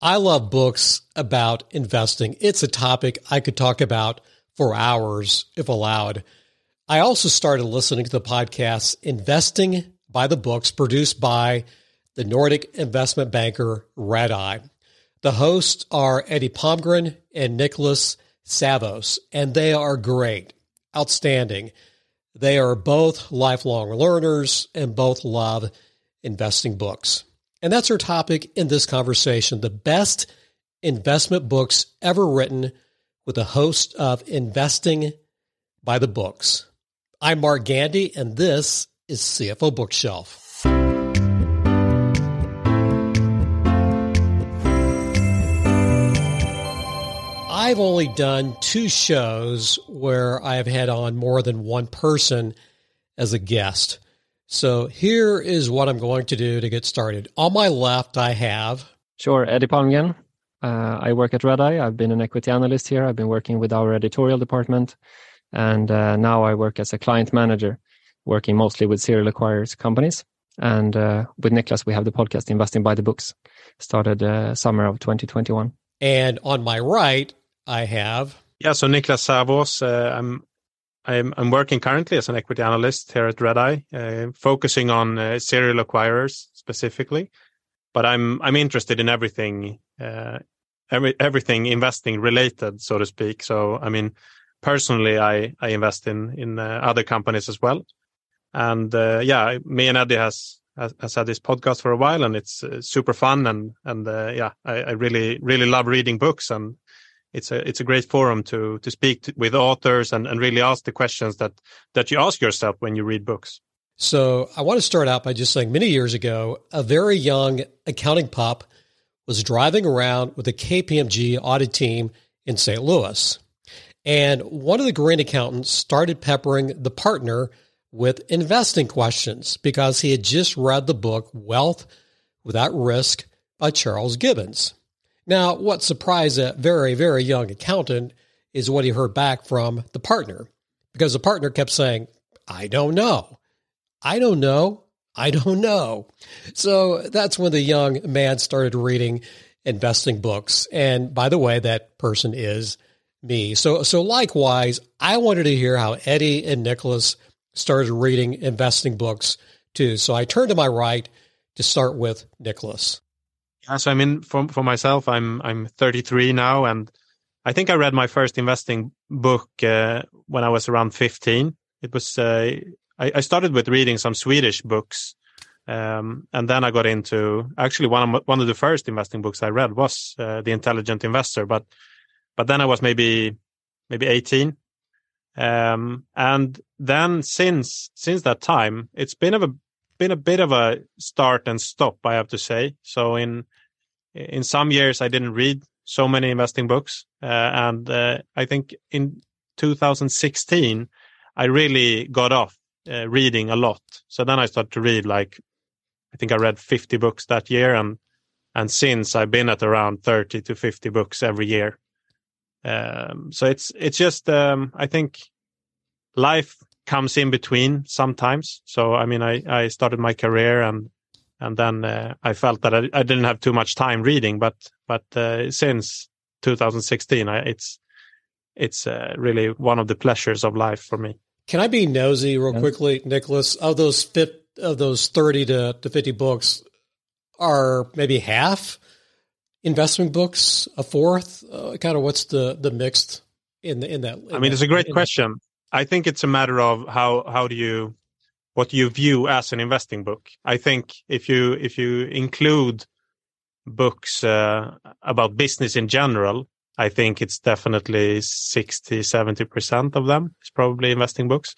I love books about investing. It's a topic I could talk about for hours if allowed. I also started listening to the podcast Investing by the Books, produced by the Nordic investment banker Redeye. The hosts are Eddie Palmgren and Nicholas Sävås, and they are great, outstanding. They are both lifelong learners and both love investing books. And that's our topic in this conversation the best investment books ever written with a host of Investing by the Books. I'm Mark Gandy, and this is CFO Bookshelf. I've only done two shows where I have had on more than one person as a guest. So here is what I'm going to do to get started. On my left, I have. Sure, Eddie Palmgren. Uh, I work at Redeye. I've been an equity analyst here. I've been working with our editorial department. And uh, now I work as a client manager, working mostly with serial acquirers companies. And uh, with Niklas, we have the podcast Investing by the Books, started uh, summer of 2021. And on my right, I have. Yeah, so Niklas Sävås. Uh, I'm I'm, I'm working currently as an equity analyst here at Redeye, uh, focusing on uh, serial acquirers specifically. But I'm I'm interested in everything, uh, every, everything investing related, so to speak. So I mean, personally, I I invest in in uh, other companies as well. And uh, yeah, me and Eddie has, has, has had this podcast for a while, and it's uh, super fun. And and yeah, I, I really really love reading books and it's a it's a great forum to to speak to, with authors and, and really ask the questions that that you ask yourself when you read books. So I want to start out by just saying many years ago, a very young accounting pup was driving around with a KPMG audit team in St. Louis. And one of the green accountants started peppering the partner with investing questions because he had just read the book Wealth Without Risk by Charles Givens. Now, what surprised a very, very young accountant is what he heard back from the partner, because the partner kept saying, I don't know. I don't know. I don't know. So that's when the young man started reading investing books. And by the way, that person is me. So, so likewise, I wanted to hear how Eddie and Nicholas started reading investing books too. So I turned to my right to start with Nicholas. So I mean, for for myself, I'm I'm 33 now, and I think I read my first investing book uh, when I was around 15. It was uh, I, I, started with reading some Swedish books, um, and then I got into actually one of one of the first investing books I read was uh, The Intelligent Investor, but but then I was maybe maybe 18. Um, and then since since that time, it's been of a been a bit of a start and stop, I have to say. So in in some years I didn't read so many investing books, uh, and uh, I think in 2016 I really got off uh, reading a lot. So then I started to read like I think I read 50 books that year, and and since I've been at around 30 to 50 books every year. Um, so it's it's just um, I think life comes in between sometimes. So I mean I I started my career and and then uh, I felt that I, I, didn't have too much time reading. But but uh, since 2016, I, it's it's uh, really one of the pleasures of life for me. Can I be nosy real yes. quickly, Nicholas? Of those fit, of those 30 to, to 50 books, are maybe half investment books, a fourth? Uh, kind of what's the the mixed in the, in that? In I mean, that, it's a great question. I think it's a matter of how how do you what you view as an investing book. I think if you if you include books uh, about business in general, I think it's definitely 60, 70% of them is probably investing books.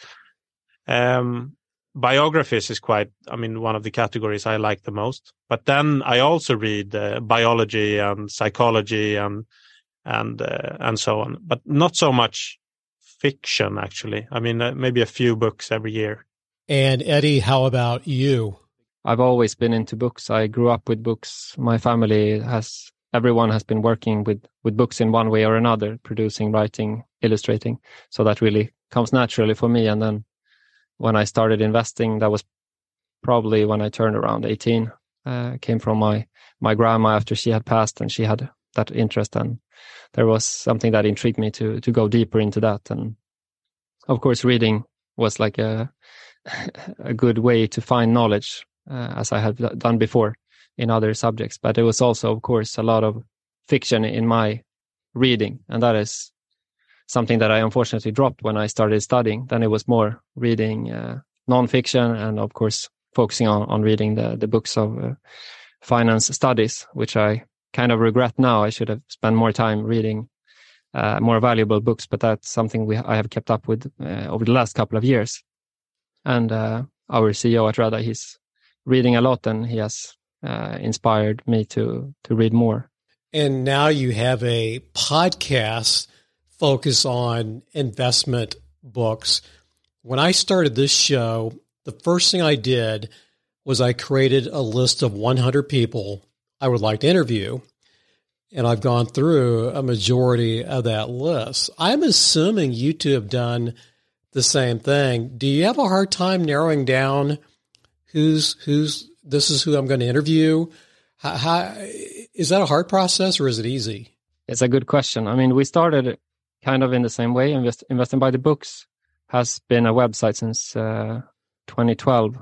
Um, biographies is quite, I mean, one of the categories I like the most. But then I also read uh, biology and psychology and and uh, and so on, but not so much fiction actually. I mean, uh, maybe a few books every year. And Eddie, how about you? I've always been into books. I grew up with books. My family has everyone has been working with with books in one way or another, producing, writing, illustrating. So that really comes naturally for me. And then when I started investing, that was probably when I turned around 18. Uh, came from my my grandma after she had passed, and she had that interest, and there was something that intrigued me to to go deeper into that. And of course, reading was like a a good way to find knowledge, uh, as I had done before in other subjects. But it was also, of course, a lot of fiction in my reading, and that is something that I unfortunately dropped when I started studying. Then it was more reading uh, nonfiction, and of course, focusing on on reading the the books of uh, finance studies, which I kind of regret now. I should have spent more time reading uh, more valuable books, but that's something we I have kept up with uh, over the last couple of years. And uh, our CEO at Redeye, he's reading a lot, and he has uh, inspired me to to read more. And now you have a podcast focus on investment books. When I started this show, the first thing I did was I created a list of 100 people I would like to interview. And I've gone through a majority of that list. I'm assuming you two have done the same thing. Do you have a hard time narrowing down who's who's this is who I'm going to interview? How, how, is that a hard process or is it easy? It's a good question. I mean, we started kind of in the same way. Invest, Investing by the Books has been a website since uh, 2012.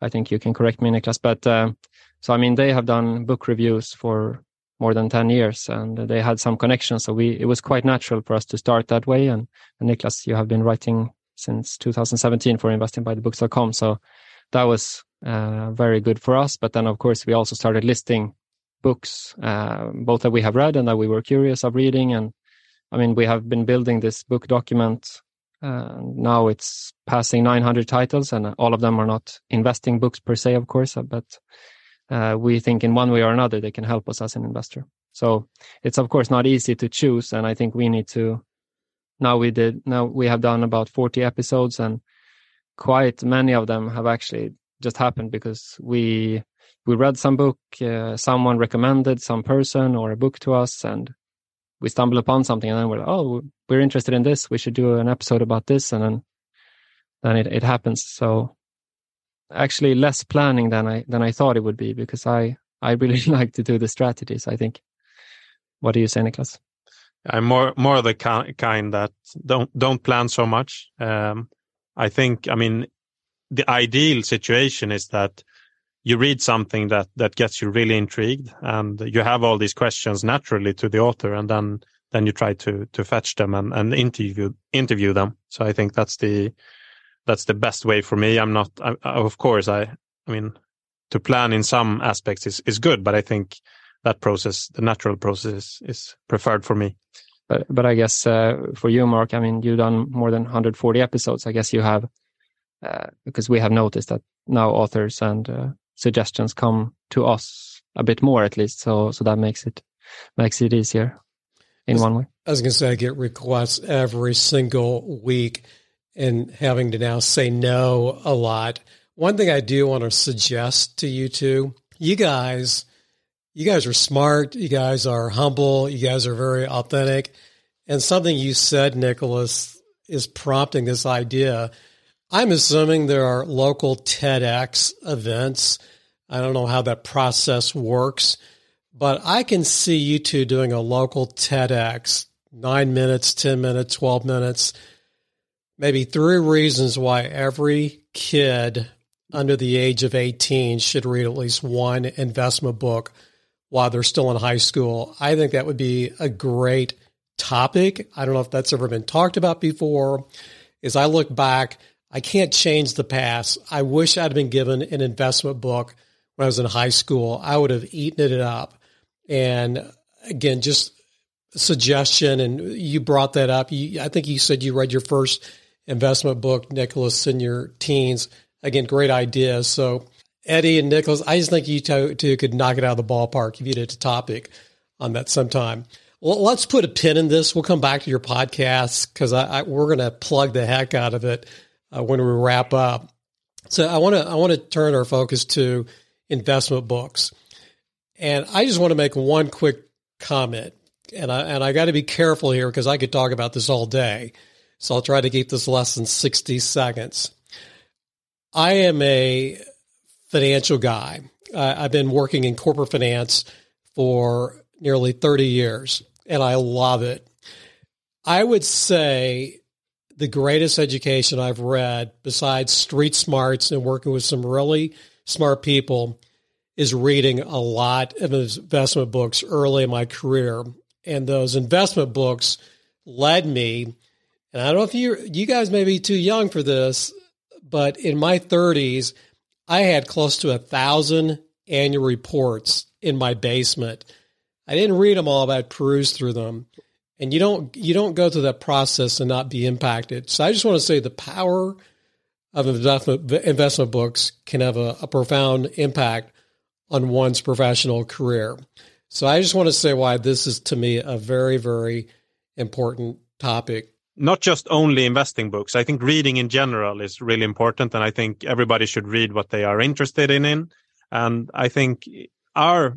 I think you can correct me, Niklas. But uh, so, I mean, they have done book reviews for more than 10 years and they had some connections. So we, it was quite natural for us to start that way. And, and Niklas, you have been writing since 2017 for investingbythebooks.com. So that was uh, very good for us. But then, of course, we also started listing books, uh, both that we have read and that we were curious of reading. And I mean, we have been building this book document. Uh, now it's passing 900 titles, and all of them are not investing books per se, of course, but uh, we think in one way or another they can help us as an investor. So it's of course not easy to choose, and I think we need to. Now we did. Now we have done about 40 episodes, and quite many of them have actually just happened because we we read some book, uh, someone recommended some person or a book to us, and we stumble upon something, and then we're like, oh, we're interested in this. We should do an episode about this, and then then it, it happens. So actually less planning than I than I thought it would be because I I really like to do the strategies. I think. What do you say, Niklas? I'm more more the kind that don't don't plan so much. Um, I think I mean the ideal situation is that you read something that that gets you really intrigued and you have all these questions naturally to the author and then then you try to to fetch them and, and interview interview them. So I think that's the that's the best way for me. I'm not, I, of course, I, I mean, to plan in some aspects is, is good, but I think that process, the natural process is preferred for me. But, but I guess, uh, for you, Mark, I mean, you've done more than 140 episodes. I guess you have, uh, because we have noticed that now authors and uh, suggestions come to us a bit more at least. So, so that makes it, makes it easier in one way. I was going to say, I get requests every single week and having to now say no a lot. One thing I do want to suggest to you two, you guys, you guys are smart. You guys are humble. You guys are very authentic. And something you said, Nicholas, is prompting this idea. I'm assuming there are local TEDx events. I don't know how that process works, but I can see you two doing a local TEDx, nine minutes, 10 minutes, 12 minutes maybe three reasons why every kid under the age of 18 should read at least one investment book while they're still in high school. I think that would be a great topic. I don't know if that's ever been talked about before. As I look back, I can't change the past. I wish I'd been given an investment book when I was in high school. I would have eaten it up. And again, just suggestion, and you brought that up. You, I think you said you read your first investment book, Nicholas, your teens. Again, great ideas. So, Eddie and Nicholas, I just think you two, could knock it out of the ballpark if you did a topic on that sometime. Well, let's put a pin in this. We'll come back to your podcast because we're going to plug the heck out of it uh, when we wrap up. So I want to I want to turn our focus to investment books, and I just want to make one quick comment, and I and I got to be careful here because I could talk about this all day. So I'll try to keep this less than 60 seconds. I am a financial guy. I've been working in corporate finance for nearly 30 years, and I love it. I would say the greatest education I've read, besides street smarts and working with some really smart people, is reading a lot of investment books early in my career. And those investment books led me, and I don't know if you you guys may be too young for this, but in my 30s, I had close to a thousand annual reports in my basement. I didn't read them all, but I perused through them. And you don't you don't go through that process and not be impacted. So I just want to say the power of investment investment books can have a, a profound impact on one's professional career. So I just want to say why this is to me a very very important topic not just only investing books. I think reading in general is really important. And I think everybody should read what they are interested in. in. And I think our,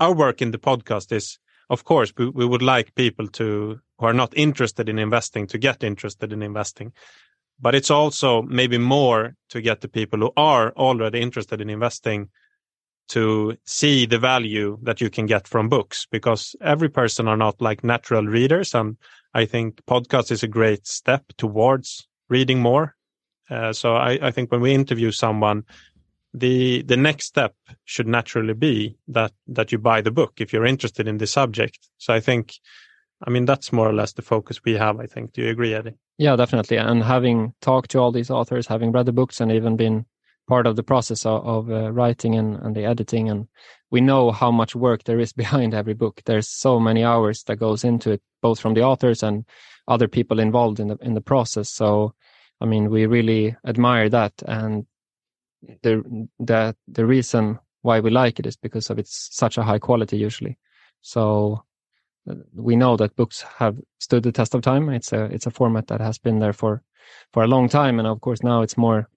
our work in the podcast is, of course, we, we would like people to, who are not interested in investing to get interested in investing. But it's also maybe more to get the people who are already interested in investing to see the value that you can get from books because every person are not like natural readers and I think podcast is a great step towards reading more. Uh, so I, I, think when we interview someone, the the next step should naturally be that that you buy the book if you're interested in the subject. So I think, I mean, that's more or less the focus we have. I think. Do you agree, Eddie? Yeah, definitely. And having talked to all these authors, having read the books, and even been part of the process of, of uh, writing and, and the editing and we know how much work there is behind every book. There's so many hours that goes into it both from the authors and other people involved in the in the process. So i mean we really admire that and the the the reason why we like it is because of it's such a high quality usually. So uh, we know that books have stood the test of time. It's a it's a format that has been there for for a long time and of course now it's more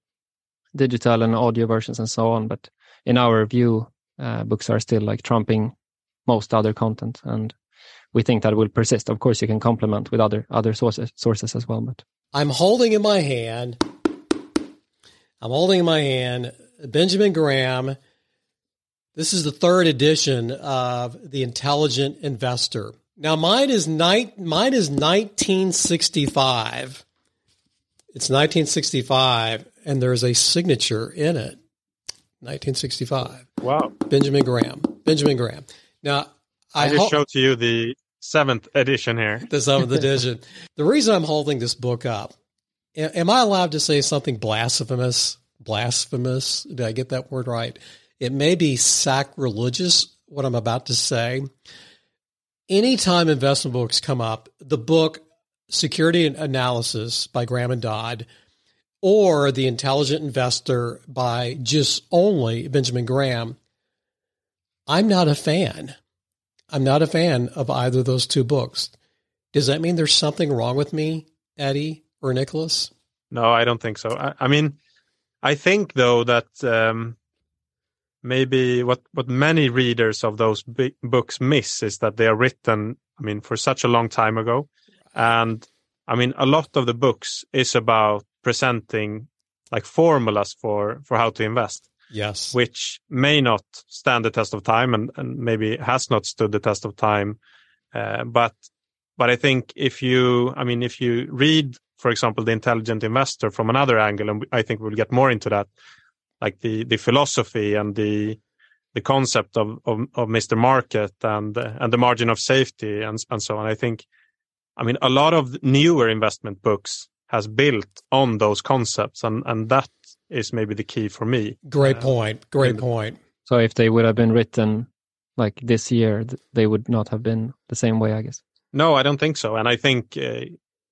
digital and audio versions and so on. But in our view, uh, books are still like trumping most other content, and we think that will persist. Of course, you can complement with other other sources sources as well. But I'm holding in my hand. I'm holding in my hand Benjamin Graham. This is the third edition of The Intelligent Investor. Now mine is ni- mine is 1965. It's 1965 and there's a signature in it. 1965. Wow. Benjamin Graham. Benjamin Graham. Now, I, I just ho- showed to you the seventh edition here. The seventh edition. The reason I'm holding this book up, am I allowed to say something blasphemous? Blasphemous? Did I get that word right? It may be sacrilegious, what I'm about to say. Anytime investment books come up, the book Security Analysis by Graham and Dodd or The Intelligent Investor by just only Benjamin Graham, I'm not a fan. I'm not a fan of either of those two books. Does that mean there's something wrong with me, Eddie or Nicholas? No, I don't think so. I, I mean, I think though that um, maybe what what many readers of those books miss is that they are written. I mean, for such a long time ago, and I mean, a lot of the books is about presenting like formulas for for how to invest. Yes, which may not stand the test of time, and, and maybe has not stood the test of time. Uh, but but I think if you, I mean, if you read, for example, the Intelligent Investor from another angle, and I think we'll get more into that, like the the philosophy and the the concept of of, of Mr. Market and and the margin of safety and and so on. I think, I mean, a lot of newer investment books has built on those concepts and and that is maybe the key for me. Great uh, point. Great point. So if they would have been written like this year they would not have been the same way i guess? No i don't think so. And i think uh,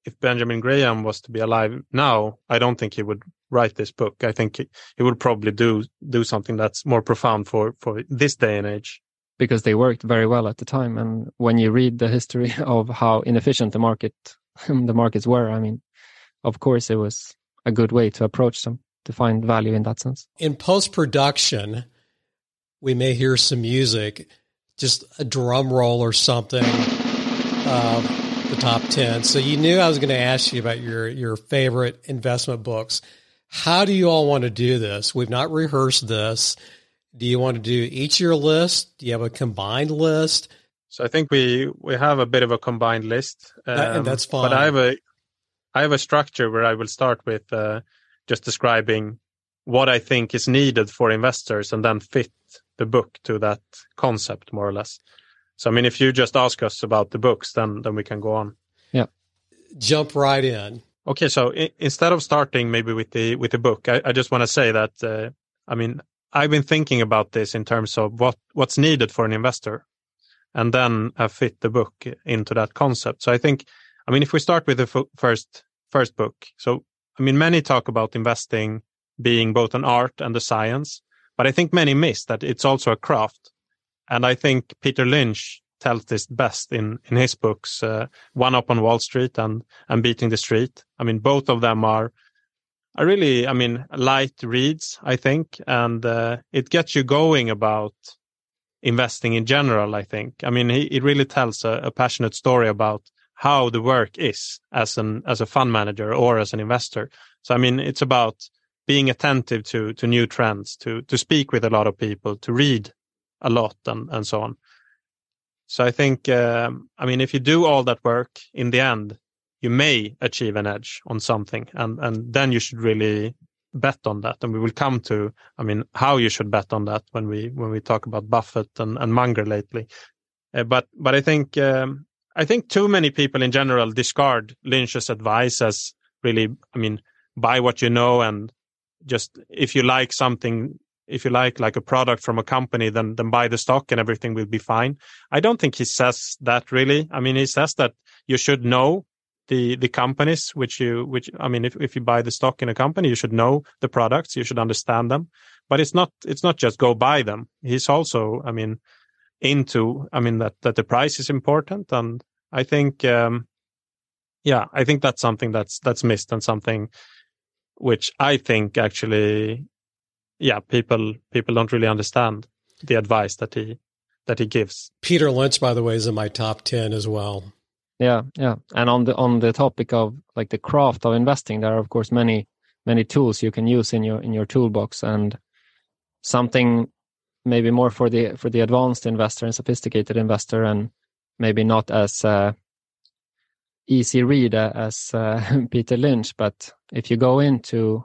if benjamin graham was to be alive now i don't think he would write this book. I think he, he would probably do do something that's more profound for for this day and age. Because they worked very well at the time and when you read the history of how inefficient the market the markets were i mean of course, it was a good way to approach them to find value in that sense. In post production, we may hear some music, just a drum roll or something. the top 10. So you knew I was going to ask you about your, your favorite investment books. How do you all want to do this? We've not rehearsed this. Do you want to do each your list? Do you have a combined list? So I think we we have a bit of a combined list, um, and that's fine. But I have a I have a structure where I will start with uh, just describing what I think is needed for investors, and then fit the book to that concept more or less. So I mean, if you just ask us about the books, then then we can go on. Yeah, jump right in. Okay, so I- instead of starting maybe with the with the book, I, I just want to say that uh, I mean I've been thinking about this in terms of what what's needed for an investor, and then I fit the book into that concept. So I think, I mean, if we start with the f- first first book, so I mean, many talk about investing being both an art and a science, but I think many miss that it's also a craft. And I think Peter Lynch tells this best in in his books, uh, One Up on Wall Street and and Beating the Street. I mean, both of them are are really, I mean, light reads, I think, and uh, it gets you going about investing in general. I think. I mean, he, it really tells a, a passionate story about how the work is as an as a fund manager or as an investor. So I mean, it's about being attentive to to new trends, to to speak with a lot of people, to read a lot, and and so on. So I think, um, I mean, if you do all that work in the end, you may achieve an edge on something, and and then you should really bet on that. And we will come to, I mean, how you should bet on that when we when we talk about Buffett and, and Munger lately. Uh, but but I think um, I think too many people in general discard Lynch's advice as really, I mean, buy what you know and just if you like something if you like like a product from a company then then buy the stock and everything will be fine. I don't think he says that really. I mean he says that you should know the the companies which you which i mean if, if you buy the stock in a company you should know the products you should understand them. But it's not it's not just go buy them. He's also i mean into i mean that that the price is important and i think um yeah i think that's something that's that's missed and something which i think actually yeah people people don't really understand the advice that he that he gives. Peter lynch by the way is in my top 10 as well. Yeah, yeah. And on the on the topic of like the craft of investing, there are of course many many tools you can use in your in your toolbox. And something maybe more for the for the advanced investor and sophisticated investor and maybe not as uh, easy read as uh, Peter Lynch, but if you go into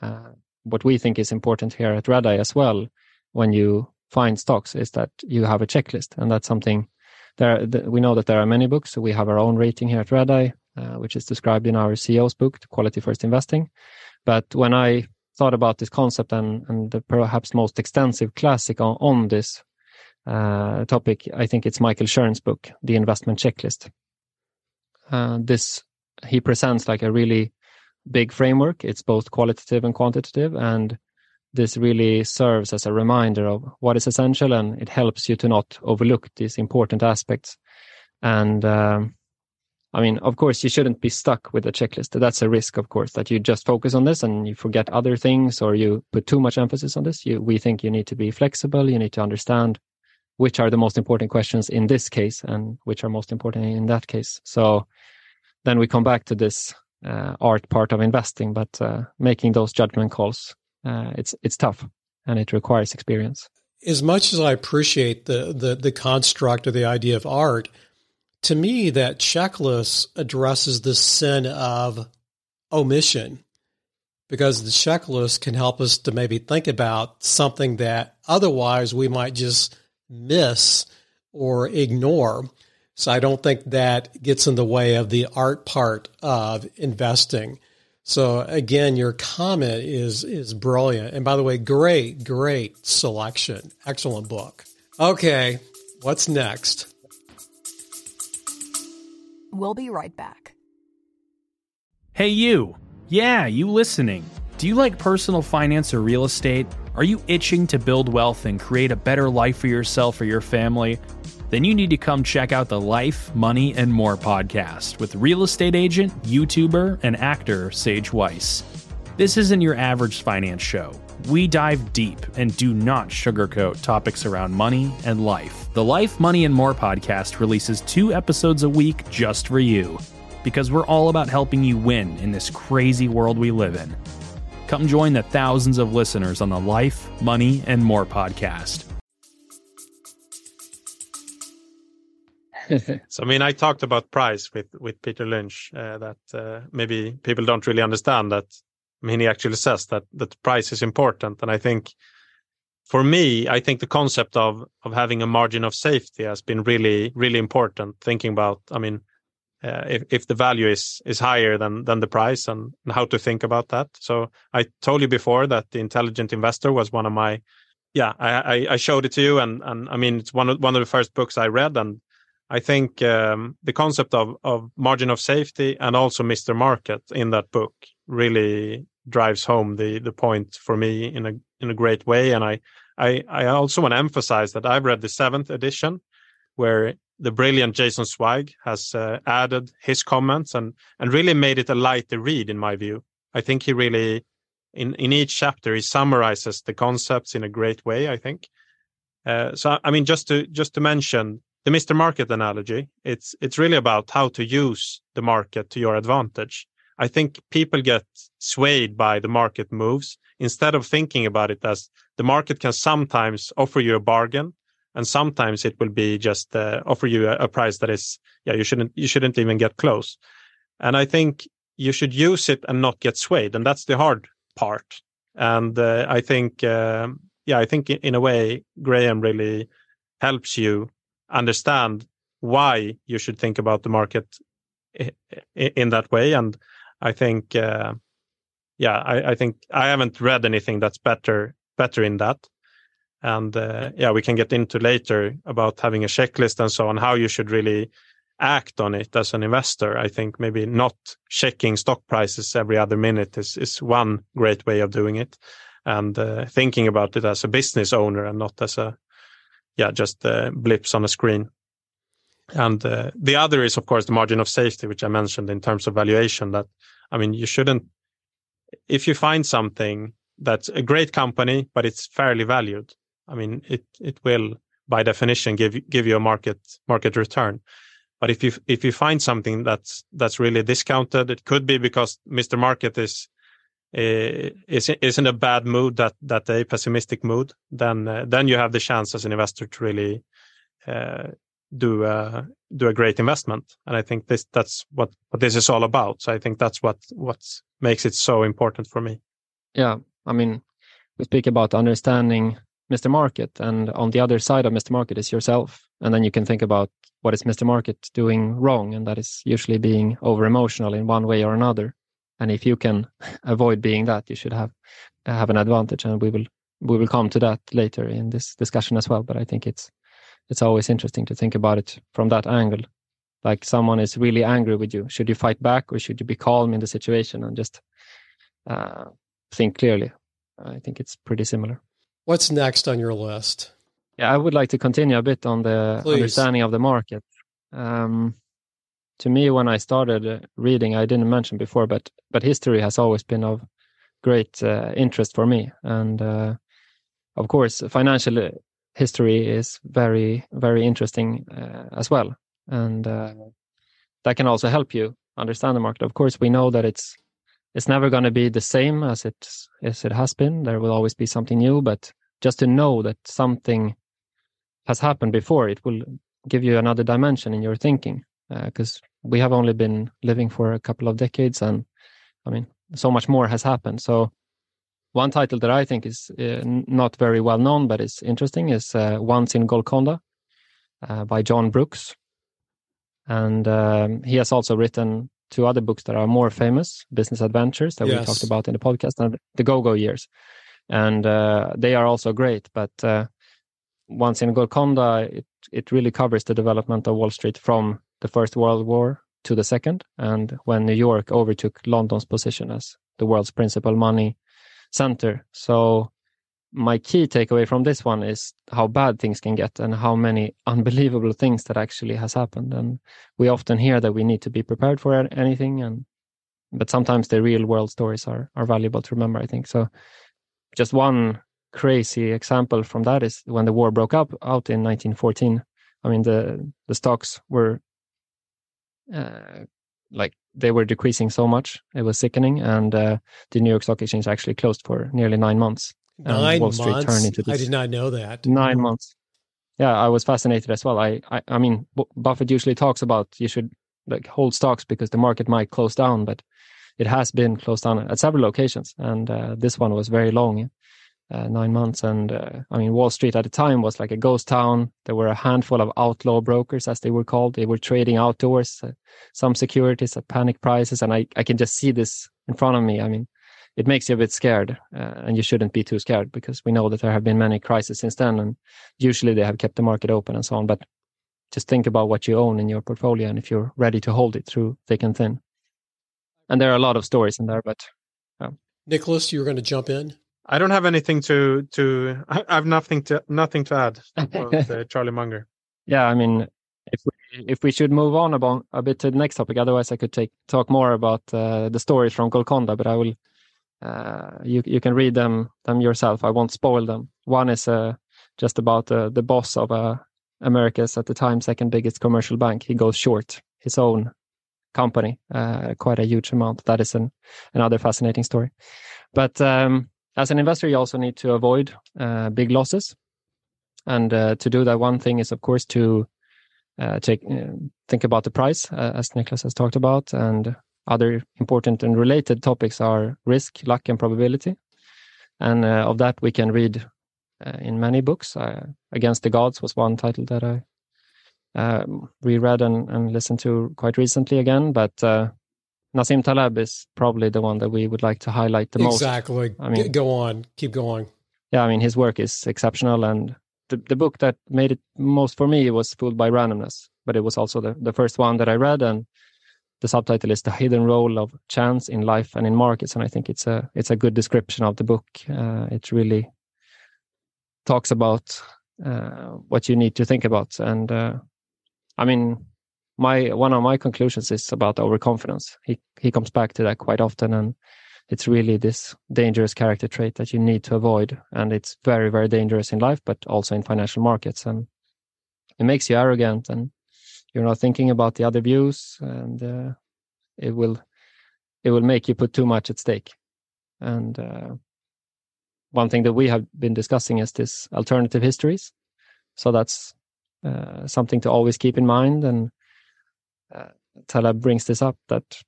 uh, what we think is important here at Redeye as well, when you find stocks, is that you have a checklist, and that's something there, we know that there are many books. So we have our own rating here at Redeye, uh, which is described in our CEO's book, Quality First Investing. But when I thought about this concept and, and the perhaps most extensive classic on, on this uh, topic, I think it's Michael Shearn's book, The Investment Checklist. Uh, this he presents like a really big framework. It's both qualitative and quantitative, and this really serves as a reminder of what is essential and it helps you to not overlook these important aspects. And um, I mean, of course, you shouldn't be stuck with a checklist. That's a risk, of course, that you just focus on this and you forget other things or you put too much emphasis on this. You, we think you need to be flexible. You need to understand which are the most important questions in this case and which are most important in that case. So then we come back to this uh, art part of investing, but uh, making those judgment calls uh, it's it's tough and it requires experience. As much as I appreciate the, the the construct or the idea of art, to me that checklist addresses the sin of omission because the checklist can help us to maybe think about something that otherwise we might just miss or ignore. So I don't think that gets in the way of the art part of investing. So again, your comment is is brilliant. And by the way, great, great selection. Excellent book. Okay, what's next? We'll be right back. Hey you. Yeah, you listening. Do you like personal finance or real estate? Are you itching to build wealth and create a better life for yourself or your family? then you need to come check out the Life, Money, and More podcast with real estate agent, YouTuber, and actor Sage Weiss. This isn't your average finance show. We dive deep and do not sugarcoat topics around money and life. The Life, Money, and More podcast releases two episodes a week just for you because we're all about helping you win in this crazy world we live in. Come join the thousands of listeners on the Life, Money, and More podcast. so I mean, I talked about price with with Peter Lynch. Uh, that uh, maybe people don't really understand that. I mean, he actually says that that price is important, and I think for me, I think the concept of of having a margin of safety has been really really important. Thinking about, I mean, uh, if if the value is is higher than than the price, and, and how to think about that. So I told you before that the Intelligent Investor was one of my yeah, I, I, showed it to you, and and I mean it's one of one of the first books I read, and I think um, the concept of, of margin of safety and also Mr. Market in that book really drives home the the point for me in a in a great way. And I I, I also want to emphasize that I've read the seventh edition, where the brilliant Jason Zweig has uh, added his comments and and really made it a lighter read in my view. I think he really in in each chapter he summarizes the concepts in a great way. I think. Uh, so I mean, just to just to mention the Mr. Market analogy, it's it's really about how to use the market to your advantage. I think people get swayed by the market moves instead of thinking about it as the market can sometimes offer you a bargain and sometimes it will be just uh, offer you a, a, price that is yeah you shouldn't you shouldn't even get close and i think you should use it and not get swayed and that's the hard part and uh, i think uh, yeah i think in a way graham really helps you understand why you should think about the market in that way. And I think, uh, yeah, I, I, think I haven't read anything that's better better in that. And uh, yeah, we can get into later about having a checklist and so on, how you should really act on it as an investor. I think maybe not checking stock prices every other minute is, is one great way of doing it. And uh, thinking about it as a business owner and not as a yeah, just uh, blips on a screen. And uh, the other is, of course, the margin of safety, which I mentioned in terms of valuation. That I mean, you shouldn't. If you find something that's a great company, but it's fairly valued, I mean, it it will by definition give give you a market market return. But if you if you find something that's that's really discounted, it could be because Mr. Market is Eh, is is in a bad mood that that a pessimistic mood, then uh, then you have the chance as an investor to really uh, do a do a great investment. And I think this that's what what this is all about. So I think that's what what makes it so important for me. Yeah, I mean, we speak about understanding Mr. Market, and on the other side of Mr. Market is yourself, and then you can think about what is Mr. Market doing wrong, and that is usually being over emotional in one way or another and if you can avoid being that you should have have an advantage and we will we will come to that later in this discussion as well but i think it's it's always interesting to think about it from that angle like someone is really angry with you should you fight back or should you be calm in the situation and just uh, think clearly i think it's pretty similar what's next on your list yeah i would like to continue a bit on the Please. understanding of the market um, to me when I started uh, reading, I didn't mention before, but but history has always been of great uh, interest for me, and uh, of course, financial uh, history is very very interesting uh, as well, and uh, that can also help you understand the market. Of course, we know that it's it's never going to be the same as it as it has been. There will always be something new, but just to know that something has happened before, it will give you another dimension in your thinking because we have only been living for a couple of decades and i mean so much more has happened. So one title that i think is uh, not very well known but is interesting is uh, once in golconda uh, by john brooks. And um, he has also written two other books that are more famous business adventures that yes. we talked about in the podcast and the go-go years and uh, they are also great but uh, once in golconda it, it really covers the development of wall street from the First World War to the Second, and when New York overtook London's position as the world's principal money center. So, my key takeaway from this one is how bad things can get and how many unbelievable things that actually has happened. And we often hear that we need to be prepared for anything, and but sometimes the real world stories are are valuable to remember. I think so. Just one crazy example from that is when the war broke up out in 1914. I mean, the the stocks were uh, like they were decreasing so much. It was sickening. And uh, the New York Stock Exchange actually closed for nearly nine months. Nine months. I did not know that. Nine months. Yeah, I was fascinated as well. I, I, I mean, Buffett usually talks about you should like hold stocks because the market might close down, but it has been closed down at several locations, and uh, this one was very long uh, nine months. And uh, I mean, Wall Street at the time was like a ghost town. There were a handful of outlaw brokers, as they were called. They were trading outdoors, uh, some securities at panic prices. And I, I can just see this in front of me. I mean, it makes you a bit scared, uh, and you shouldn't be too scared because we know that there have been many crises since then. And usually they have kept the market open and so on. But just think about what you own in your portfolio and if you're ready to hold it through thick and thin. And there are a lot of stories in there, but. Nicholas, you were going to jump in? I don't have anything to to. I have nothing to nothing to add. About, uh, Charlie Munger. Yeah, I mean, if we if we should move on about a bit to the next topic, otherwise I could take talk more about uh, the stories from Golconda, but I will. Uh, you you can read them them yourself. I won't spoil them. One is uh, just about uh, the boss of uh, America's at the time second biggest commercial bank. He goes short his own company, uh, quite a huge amount. That is an another fascinating story. But um, as an investor, you also need to avoid uh, big losses. And uh, to do that, one thing is, of course, to uh, take uh, think about the price, uh, as Nicholas has talked about, and other important and related topics are risk, luck, and probability. And of that, we can read in many books. Against the Gods was one title that I um, reread and, and, listened to quite recently again. But Nassim Taleb is probably the one that we would like to highlight the most. Exactly. I mean, go on, keep going. Yeah, I mean, his work is exceptional, and the the book that made it most for me was Fooled by Randomness, but it was also the the first one that I read, and the subtitle is "The Hidden Role of Chance in Life and in Markets," and I think it's a it's a good description of the book. Uh, it really talks about uh, what you need to think about, and uh, I mean, my one of my conclusions is about overconfidence. He he comes back to that quite often, and it's really this dangerous character trait that you need to avoid, and it's very very dangerous in life, but also in financial markets, and it makes you arrogant, and you're not thinking about the other views, and uh, it will it will make you put too much at stake. And uh, one thing that we have been discussing is this alternative histories, so that's uh, something to always keep in mind and uh, Taleb brings this up that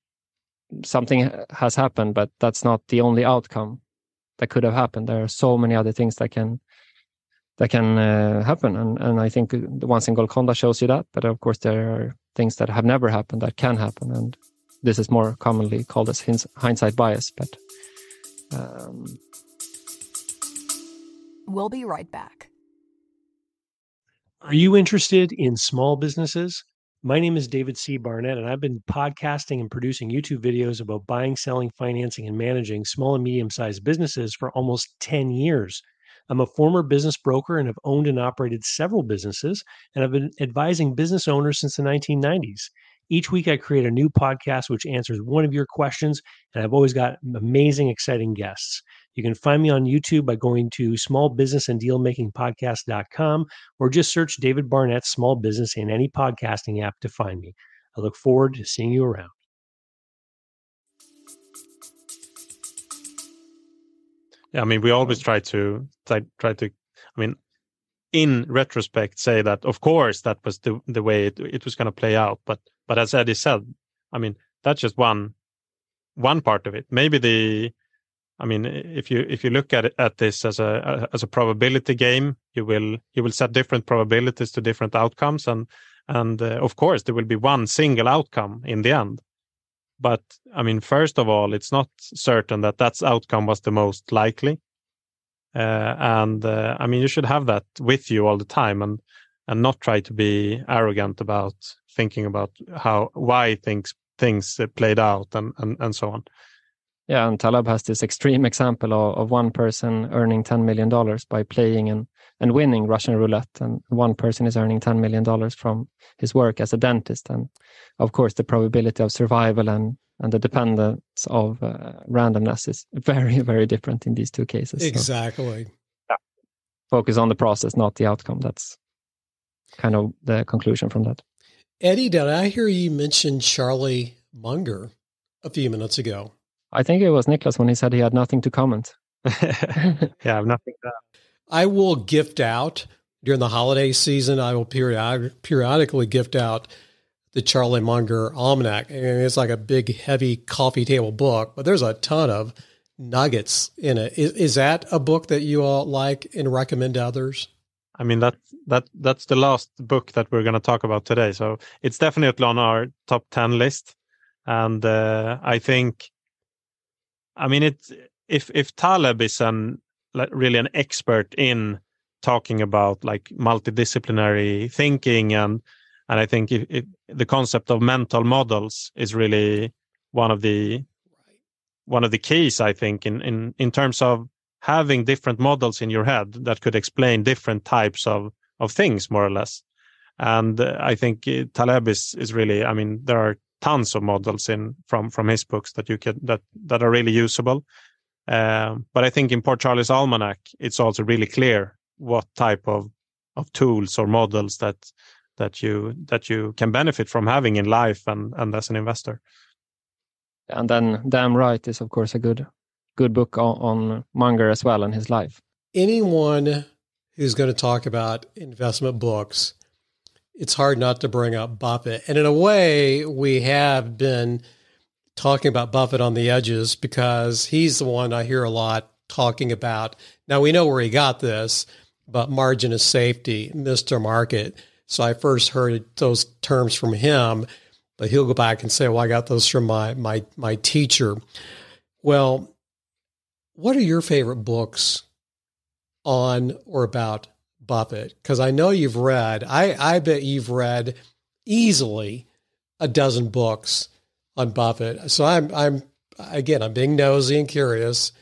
something has happened, but that's not the only outcome that could have happened. There are so many other things that can that can uh, happen, and and I think the one single Golconda shows you that. But of course, there are things that have never happened that can happen, and this is more commonly called as hindsight bias. But um... we'll be right back. Are you interested in small businesses? My name is David C. Barnett, and I've been podcasting and producing YouTube videos about buying, selling, financing, and managing small and medium sized businesses for almost 10 years. I'm a former business broker and have owned and operated several businesses, and I've been advising business owners since the 1990s. Each week, I create a new podcast which answers one of your questions, and I've always got amazing, exciting guests. You can find me on YouTube by going to smallbusinessanddealmakingpodcast.com or just search David Barnett Small Business in any podcasting app to find me. I look forward to seeing you around. Yeah, I mean, we always try to try, try to. I mean, in retrospect, say that of course that was the the way it, it was going to play out. But but as Eddie said, I mean, that's just one one part of it. Maybe the I mean, if you if you look at it, at this as a as a probability game, you will you will set different probabilities to different outcomes, and and uh, of course there will be one single outcome in the end. But I mean, first of all, it's not certain that that outcome was the most likely, uh, and uh, I mean you should have that with you all the time, and and not try to be arrogant about thinking about how why things things played out and and, and so on. Yeah, and Taleb has this extreme example of, of one person earning $10 million by playing and, and winning Russian roulette. And one person is earning $10 million from his work as a dentist. And of course, the probability of survival and, and the dependence of uh, randomness is very, very different in these two cases. Exactly. So, yeah. Focus on the process, not the outcome. That's kind of the conclusion from that. Eddie, did I hear you mention Charlie Munger a few minutes ago. I think it was Nicholas when he said he had nothing to comment. yeah, I have nothing to add. I will gift out during the holiday season. I will periodic, periodically gift out the Charlie Munger Almanac. And it's like a big, heavy coffee table book, but there's a ton of nuggets in it. Is, is that a book that you all like and recommend to others? I mean that that that's the last book that we're going to talk about today. So it's definitely on our top ten list, and uh, I think, I mean, it if if Taleb is an like, really an expert in talking about like multidisciplinary thinking and and I think if, if the concept of mental models is really one of the one of the keys I think in in in terms of having different models in your head that could explain different types of of things more or less. And uh, i think uh, taleb is is really i mean there are tons of models in from from his books that you can that that are really usable um, but i think in Poor Charlie's Almanack it's also really clear what type of of tools or models that that you that you can benefit from having in life and and as an investor and then damn right is of course a good good book on, on Munger as well and his life. Anyone who's going to talk about investment books, it's hard not to bring up Buffett. And in a way, we have been talking about Buffett on the edges because he's the one I hear a lot talking about. Now, we know where he got this, but margin of safety, Mr. Market. So I first heard those terms from him, but he'll go back and say, well, I got those from my, my, my teacher. Well, what are your favorite books on or about Buffett? Because I know you've read, I, I bet you've read easily a dozen books on Buffett. So I'm, I'm, again, I'm being nosy and curious.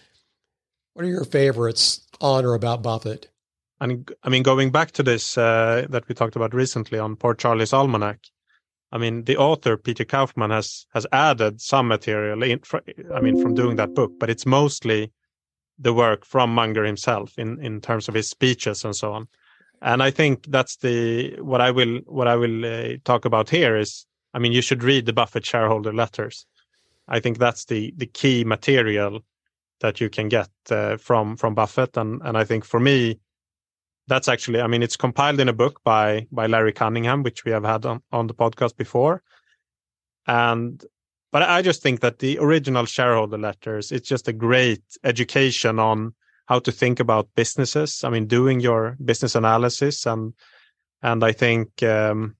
What are your favorites on or about Buffett? And I mean, going back to this uh, that we talked about recently on Poor Charlie's Almanack, I mean, the author Peter Kaufman has has added some material. In, I mean, from doing that book, but it's mostly the work from Munger himself in in terms of his speeches and so on. And I think that's the what I will what I will uh, talk about here is I mean you should read the Buffett shareholder letters. I think that's the the key material that you can get uh, from from Buffett and and I think for me that's actually I mean it's compiled in a book by by Larry Cunningham which we have had on on the podcast before and but I just think that the original shareholder letters, it's just a great education on how to think about businesses. I mean, doing your business analysis and and I think um,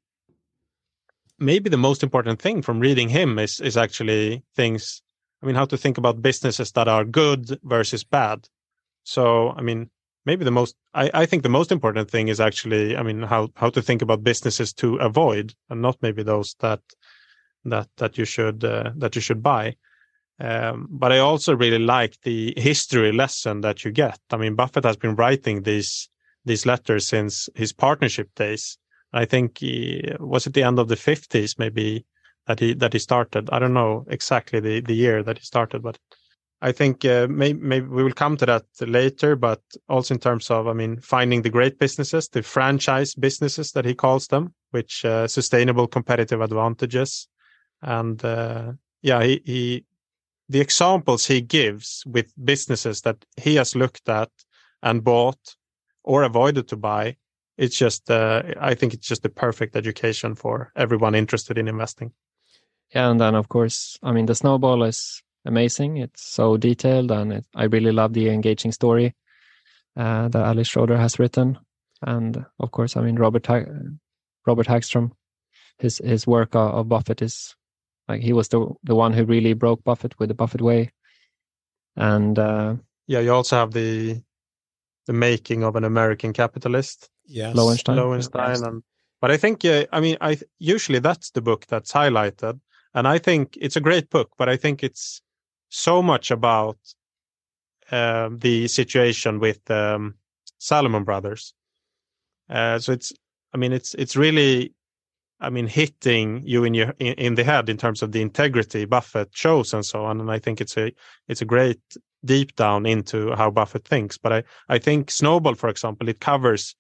maybe the most important thing from reading him is is actually things. I mean, how to think about businesses that are good versus bad. So, I mean, maybe the most I, I think the most important thing is actually, I mean, how how to think about businesses to avoid, and not maybe those that that that you should uh, that you should buy. Um, but I also really like the history lesson that you get. I mean, Buffett has been writing these these letters since his partnership days. I think he, was it the end of the fifties, maybe that he that he started. I don't know exactly the the year that he started, but I think uh, maybe, maybe we will come to that later. But also in terms of, I mean, finding the great businesses, the franchise businesses that he calls them, which uh, sustainable competitive advantages and uh, yeah, he, he the examples he gives with businesses that he has looked at and bought or avoided to buy it's just uh, i think it's just the perfect education for everyone interested in investing. Yeah and then of course i mean the snowball is amazing. It's so detailed and it, i really love the engaging story uh, that alice schroeder has written. And of course i mean robert ha- robert hagstrom his his work of, of buffett is like he was the the one who really broke Buffett with the Buffett way. And uh, yeah, you also have the the making of an American capitalist. Yes, Lowenstein. Lowenstein, and but I think uh, I mean I usually that's the book that's highlighted, and I think it's a great book. But I think it's so much about uh, the situation with um, Salomon Brothers. Uh, so it's I mean it's it's really I mean, hitting you in your in, in, the head in terms of the integrity Buffett shows and so on. And I think it's a it's a great deep down into how Buffett thinks. But I I think Snowball, for example, it covers,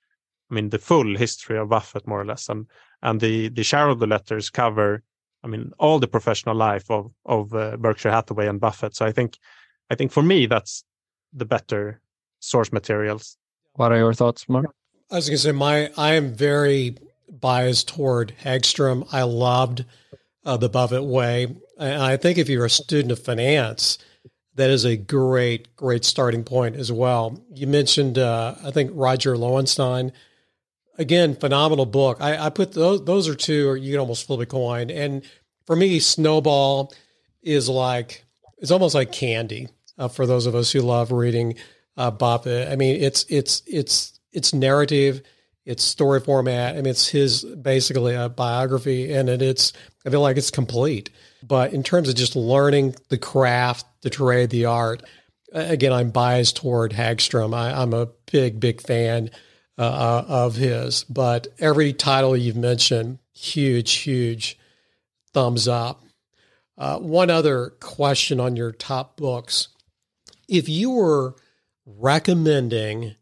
I mean, the full history of Buffett more or less, and and the the shareholder letters cover I mean, all the professional life of of uh, Berkshire Hathaway and Buffett. So I think, I think for me, that's the better source materials. What are your thoughts, Mark? I was going to say my I am very biased toward Hagstrom. I loved uh, the Buffett way, and I think if you're a student of finance, that is a great great starting point as well. You mentioned uh, I think Roger Lowenstein. Again, phenomenal book. I, I put those those are two, you can almost flip a coin. And for me, Snowball is like it's almost like candy uh, for those of us who love reading uh, Buffett. I mean, it's it's it's it's narrative, it's story format. I mean, it's his basically a biography, and it, it's I feel like it's complete. But in terms of just learning the craft, the trade, the art, again, I'm biased toward Hagstrom. I, am a big, big fan uh, uh, of his. But every title you've mentioned, huge, huge thumbs up. Uh, one other question on your top books. If you were recommending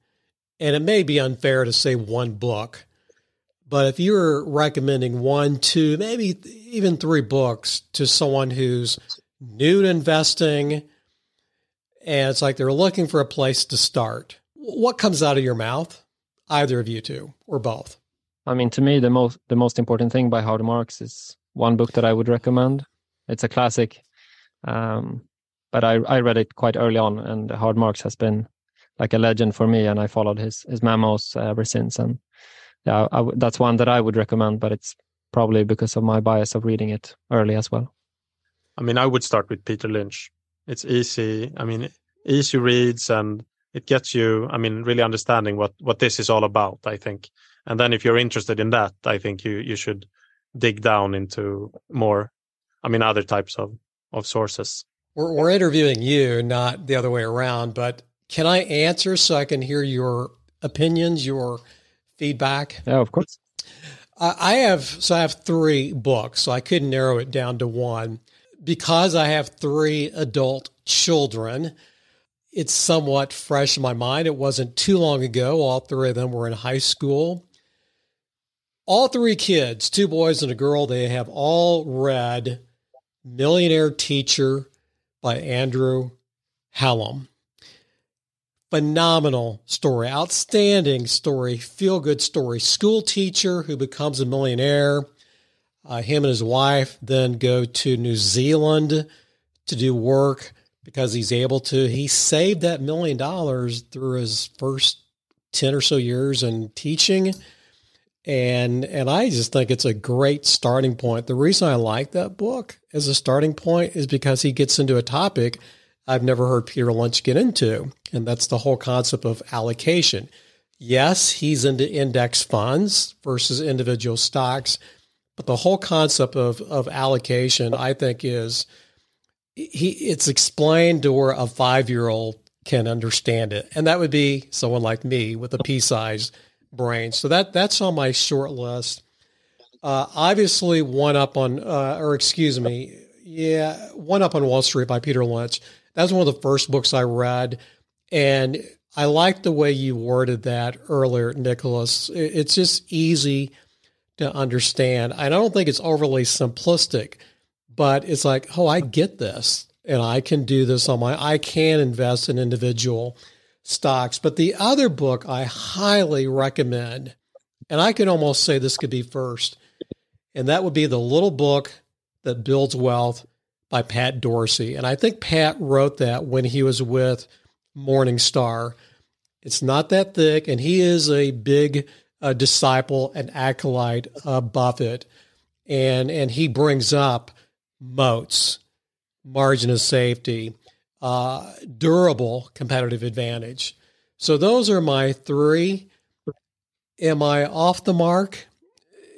and it may be unfair to say one book, but if you're recommending one, two, maybe even three books to someone who's new to investing and it's like they're looking for a place to start, what comes out of your mouth? Either of you two or both? I mean, to me, the most the most important thing by Howard Marks is one book that I would recommend. It's a classic, um, but I I read it quite early on, and Howard Marks has been like a legend for me, and I followed his his memos ever since. And yeah, that's one that I would recommend, but it's probably because of my bias of reading it early as well. I mean, I would start with Peter Lynch. It's easy. I mean, easy reads and it gets you. I mean, really understanding what what this is all about. I think, and then if you're interested in that, I think you you should dig down into more. I mean, other types of of sources. We're, we're interviewing you, not the other way around. But can I answer so I can hear your opinions, your feedback? Yeah, of course. I have so I have three books, so I couldn't narrow it down to one because I have three adult children. It's somewhat fresh in my mind. It wasn't too long ago. All three of them were in high school. All three kids, two boys and a girl, they have all read Millionaire Teacher by Andrew Hallam phenomenal story, outstanding story, feel good story. School teacher who becomes a millionaire. Uh, him and his wife then go to New Zealand to do work because he's able to. He saved that million dollars through his first 10 or so years in teaching. And and I just think it's a great starting point. The reason I like that book as a starting point is because he gets into a topic I've never heard Peter Lynch get into, and that's the whole concept of allocation. Yes, he's into index funds versus individual stocks, but the whole concept of, of allocation, I think, is he it's explained to where a five year old can understand it, and that would be someone like me with a pea sized brain. So that that's on my short list. Uh, obviously, one up on, uh, or excuse me, yeah, one up on Wall Street by Peter Lynch. That was one of the first books I read. And I like the way you worded that earlier, Niklas. It's just easy to understand. And I don't think it's overly simplistic, but it's like, oh, I get this and I can do this on my, I can invest in individual stocks. But the other book I highly recommend, and I can almost say this could be first, and that would be The Little Book That Builds Wealth by Pat Dorsey. And I think Pat wrote that when he was with Morningstar. It's not that thick, and he is a big uh, disciple and acolyte of Buffett. And, and he brings up moats, margin of safety, uh, durable competitive advantage. So those are my three. Am I off the mark?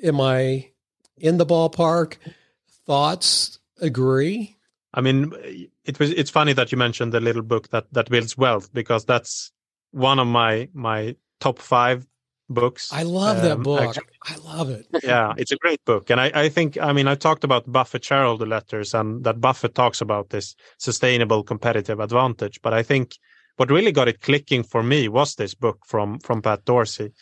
Am I in the ballpark? Thoughts agree. I mean, it was. It's funny that you mentioned the little book that that builds wealth because that's one of my my top five books. I love um, that book. Actually. I love it. yeah, it's a great book, and I I think I mean I talked about Buffett shareholder letters and that Buffett talks about this sustainable competitive advantage, but I think what really got it clicking for me was this book from from Pat Dorsey,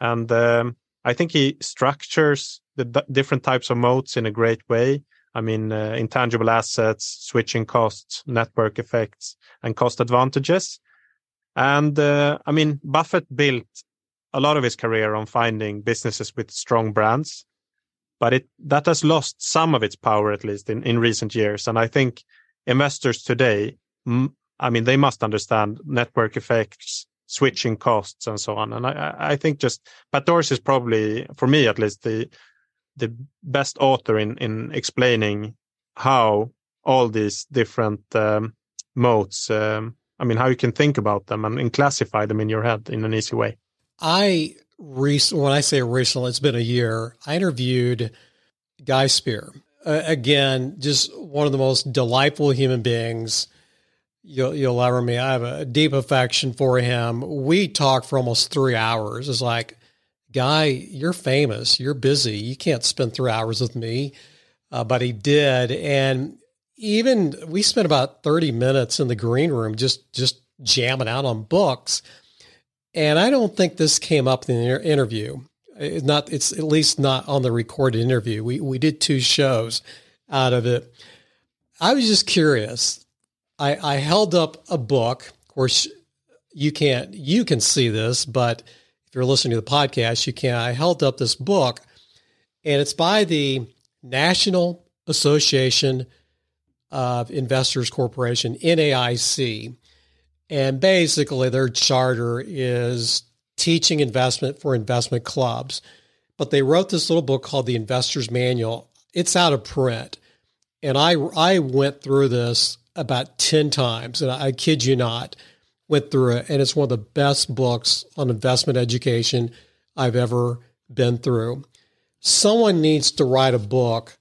and um, I think he structures the d- different types of moats in a great way. I mean, uh, intangible assets, switching costs, network effects, and cost advantages. And uh, I mean, Buffett built a lot of his career on finding businesses with strong brands, but it that has lost some of its power, at least in, in recent years. And I think investors today, I mean, they must understand network effects, switching costs, and so on. And I, I think just Pat Dorsey is probably, for me at least, the the best author in in explaining how all these different um, moats. Um, I mean, how you can think about them and, and classify them in your head in an easy way. I recently, when I say recently, it's been a year. I interviewed Guy Spier Uh, again, just one of the most delightful human beings you'll you'll ever meet. I have a deep affection for him. We talked for almost three hours. It's like guy, you're famous, you're busy, you can't spend three hours with me. Uh, but he did. And even we spent about 30 minutes in the green room just, just jamming out on books. And I don't think this came up in the interview. It's not, it's at least not on the recorded interview. We, we did two shows out of it. I was just curious. I, I held up a book. Of course, you can't, you can see this, but if you're listening to the podcast, you can. I held up this book, and it's by the National Association of Investors Corporation, NAIC. And basically, their charter is teaching investment for investment clubs. But they wrote this little book called The Investor's Manual. It's out of print. And I, I went through this about 10 times, and I kid you not went through it, and it's one of the best books on investment education I've ever been through. Someone needs to write a book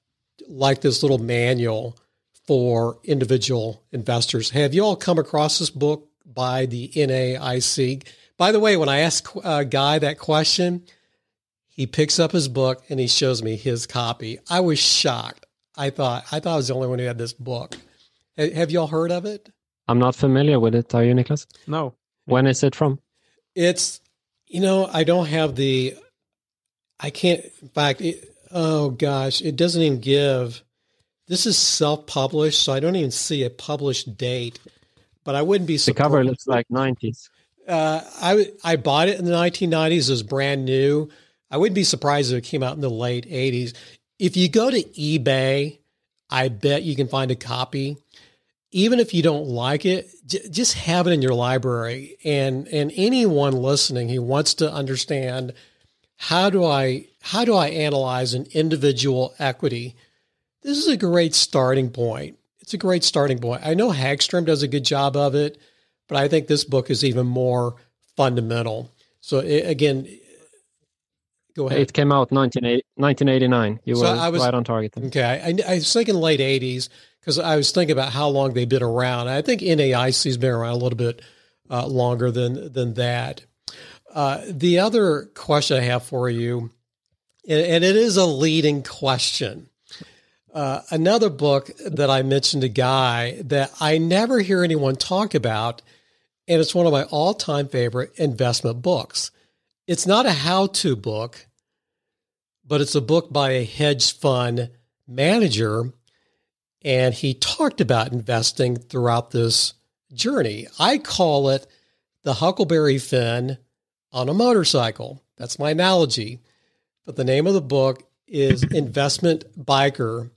like this little manual for individual investors. Have you all come across this book by the NAIC? By the way, when I ask a guy that question, he picks up his book and he shows me his copy. I was shocked. I thought I thought I was the only one who had this book. Have y'all heard of it? I'm not familiar with it. Are you, Niklas? No. When is it from? It's, you know, I don't have the, I can't, in fact, it, oh gosh, it doesn't even give, this is self published, so I don't even see a published date, but I wouldn't be surprised. The cover looks like 90s. Uh, I, I bought it in the 1990s, it was brand new. I wouldn't be surprised if it came out in the late 80s. If you go to eBay, I bet you can find a copy even if you don't like it, j- just have it in your library. And and anyone listening who wants to understand how do I how do I analyze an individual equity, this is a great starting point. It's a great starting point. I know Hagstrom does a good job of it, but I think this book is even more fundamental. So it, again, go ahead. It came out 1989. You so were I was, right on target. Okay, I, I was thinking late 80s because I was thinking about how long they've been around. I think NAIC's been around a little bit uh, longer than than that. Uh, the other question I have for you, and, and it is a leading question. Uh, another book that I mentioned a guy that I never hear anyone talk about, and it's one of my all time favorite investment books. It's not a how to book, but it's a book by a hedge fund manager and he talked about investing throughout this journey. I call it the Huckleberry Finn on a motorcycle. That's my analogy. But the name of the book is Investment Biker,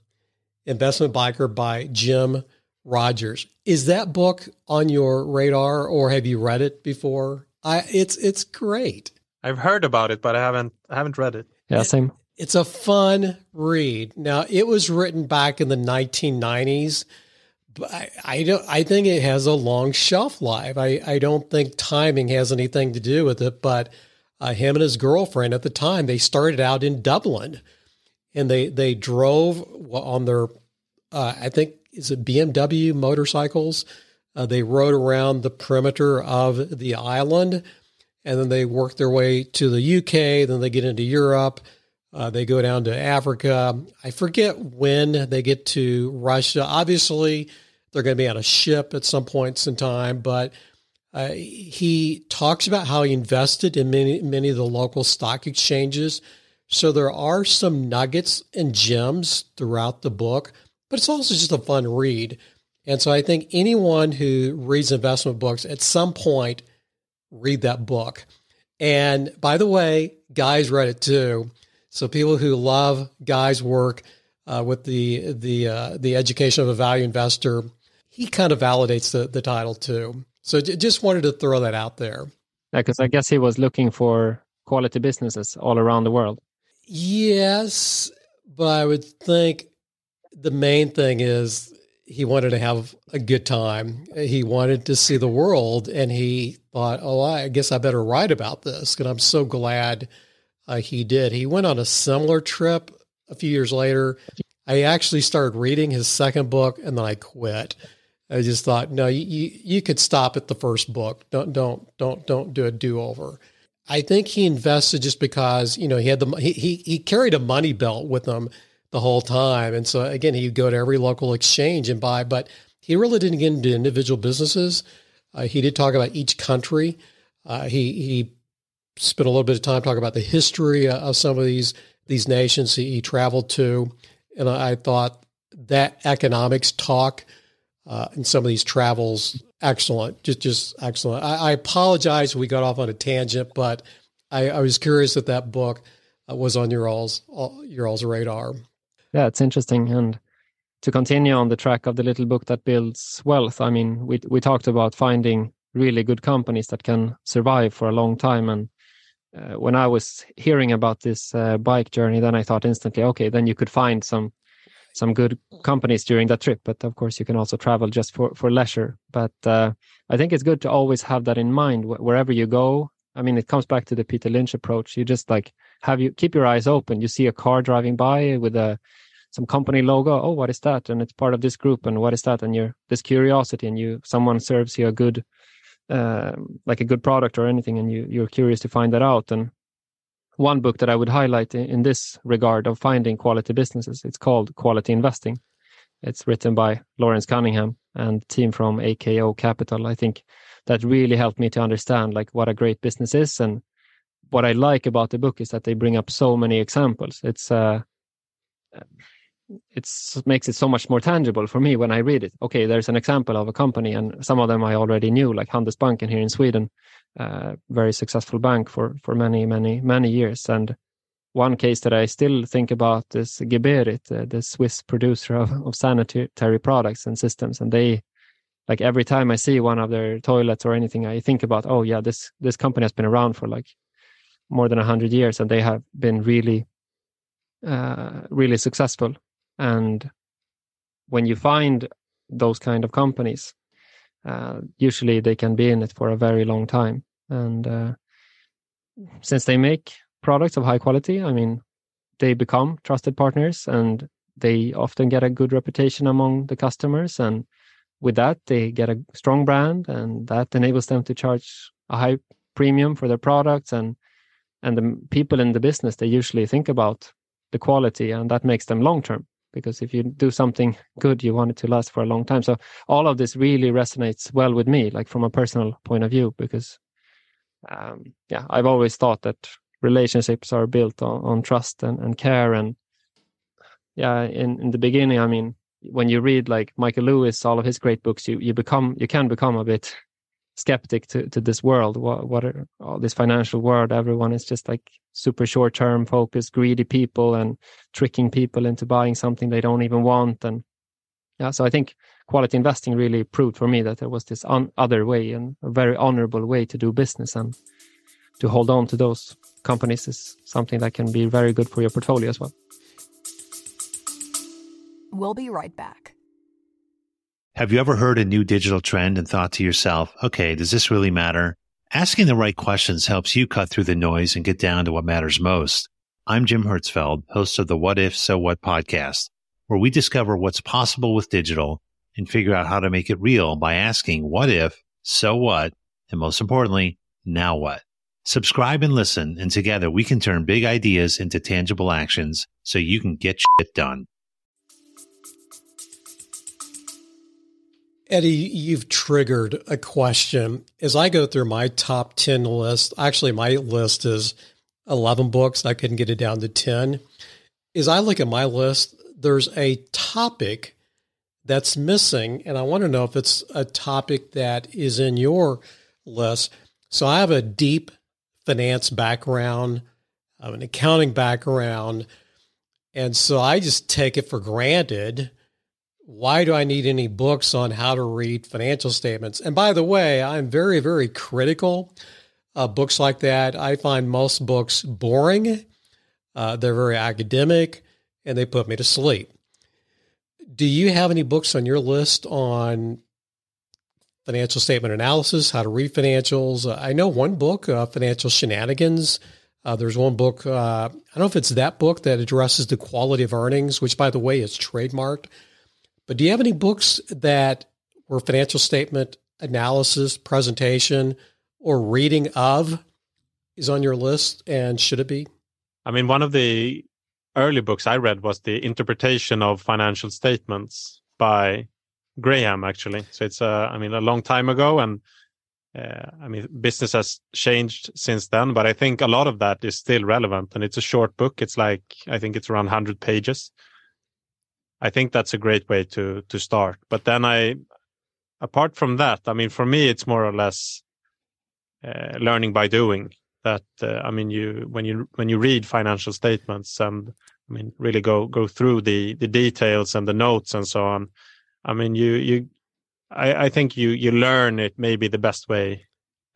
Investment Biker by Jim Rogers. Is that book on your radar or have you read it before? I it's it's great. I've heard about it, but I haven't I haven't read it. Yeah, same. It's a fun read. Now, it was written back in the 1990s, but I, I don't. I think it has a long shelf life. I, I don't think timing has anything to do with it. But uh, him and his girlfriend at the time they started out in Dublin, and they they drove on their uh, I think is it BMW motorcycles. Uh, they rode around the perimeter of the island, and then they worked their way to the UK. Then they get into Europe uh, they go down to Africa. I forget when they get to Russia. Obviously, they're going to be on a ship at some points in time, but uh, he talks about how he invested in many many of the local stock exchanges. So there are some nuggets and gems throughout the book. but it's also just a fun read. And so I think anyone who reads investment books at some point read that book. And by the way, Guy's read it too. So people who love Guy's work uh, with the the uh, the education of a value investor, he kind of validates the the title too. So j- just wanted to throw that out there. Yeah, because I guess he was looking for quality businesses all around the world. Yes, but I would think the main thing is he wanted to have a good time. He wanted to see the world, and he thought, "Oh, I guess I better write about this." And I'm so glad uh, he did. He went on a similar trip a few years later. I actually started reading his second book, and then I quit. I just thought, no, you, you, you could stop at the first book. Don't don't don't don't do a do over. I think he invested just because you know he had the he, he he carried a money belt with him the whole time. And so again, he'd go to every local exchange and buy, but he really didn't get into individual businesses. Uh, he did talk about each country. Uh, he he spent a little bit of time talking about the history of some of these these nations he, he traveled to, and I, thought that economics talk uh, some of these travels excellent, just just excellent. I, I apologize we got off on a tangent, but I, I was curious that that book uh, was on your all's your all's radar. Yeah, it's interesting. And to continue on the track of the little book that builds wealth, I mean, we we talked about finding really good companies that can survive for a long time. And uh, when I was hearing about this uh, bike journey, then I thought instantly, okay, then you could find some some good companies during that trip. But of course, you can also travel just for for leisure. But uh, I think it's good to always have that in mind wh- wherever you go. I mean, it comes back to the Peter Lynch approach. You just like have you keep your eyes open. You see a car driving by with a some company logo. Oh, what is that? And it's part of this group. And what is that? And you're this curiosity, and you someone serves you a good, uh, like a good product or anything, and you you're curious to find that out. And one book that I would highlight in, in this regard of finding quality businesses, it's called Quality Investing. It's written by Lawrence Cunningham and team from AKO Capital. I think that really helped me to understand like what a great business is and what I like about the book is that they bring up so many examples. It's uh, it makes it so much more tangible for me when I read it. Okay, there's an example of a company, and some of them I already knew, like Handelsbanken here in Sweden, uh, very successful bank for for many many many years. And one case that I still think about is Geberit, uh, the Swiss producer of, of sanitary products and systems, and they like every time I see one of their toilets or anything, I think about, oh yeah, this this company has been around for like more than hundred years, and they have been really, uh, really successful. And when you find those kind of companies, uh, usually they can be in it for a very long time. And uh, since they make products of high quality, I mean, they become trusted partners and they often get a good reputation among the customers. And with that, they get a strong brand and that enables them to charge a high premium for their products. And, and the people in the business, they usually think about the quality and that makes them long term because if you do something good you want it to last for a long time. So all of this really resonates well with me like from a personal point of view because um, yeah i've always thought that relationships are built on, on trust and, and care. And yeah in, in the beginning i mean when you read like michael lewis all of his great books you you become you can become a bit skeptic to, to this world. What what are all this financial world? Everyone is just like super short term focused greedy people and tricking people into buying something they don't even want. And yeah so i think quality investing really proved for me that there was this un- other way and a very honorable way to do business and to hold on to those companies is something that can be very good for your portfolio as well. We'll be right back have you ever heard a new digital trend and thought to yourself, okay, does this really matter? Asking the right questions helps you cut through the noise and get down to what matters most. I'm Jim Hertzfeld, host of the What If, So What podcast, where we discover what's possible with digital and figure out how to make it real by asking what if, so what, and most importantly, now what? Subscribe and listen, and together we can turn big ideas into tangible actions so you can get shit done. Eddie, you've triggered a question. As I go through my top 10 list, actually, my list is 11 books. I couldn't get it down to 10. As I look at my list, there's a topic that's missing. And I want to know if it's a topic that is in your list. So I have a deep finance background, I have an accounting background. And so I just take it for granted. Why do I need any books on how to read financial statements? And by the way, I'm very, very critical of books like that. I find most books boring, uh, they're very academic, and they put me to sleep. Do you have any books on your list on financial statement analysis, how to read financials? Uh, I know one book, uh, Financial Shenanigans. Uh, there's one book, uh, I don't know if it's that book that addresses the quality of earnings, which, by the way, is trademarked. But do you have any books that were financial statement analysis, presentation, or reading of is on your list? And should it be? I mean, one of the early books I read was the interpretation of financial statements by Graham, actually. So it's, uh, I mean, a long time ago, and uh, I mean, business has changed since then, but I think a lot of that is still relevant. And it's a short book. It's like I think it's around 100 pages. I think that's a great way to to start. But then I, apart from that, I mean, for me, it's more or less uh, learning by doing. That uh, I mean, you when you when you read financial statements and I mean, really go go through the the details and the notes and so on. I mean, you you I, I think you you learn it maybe the best way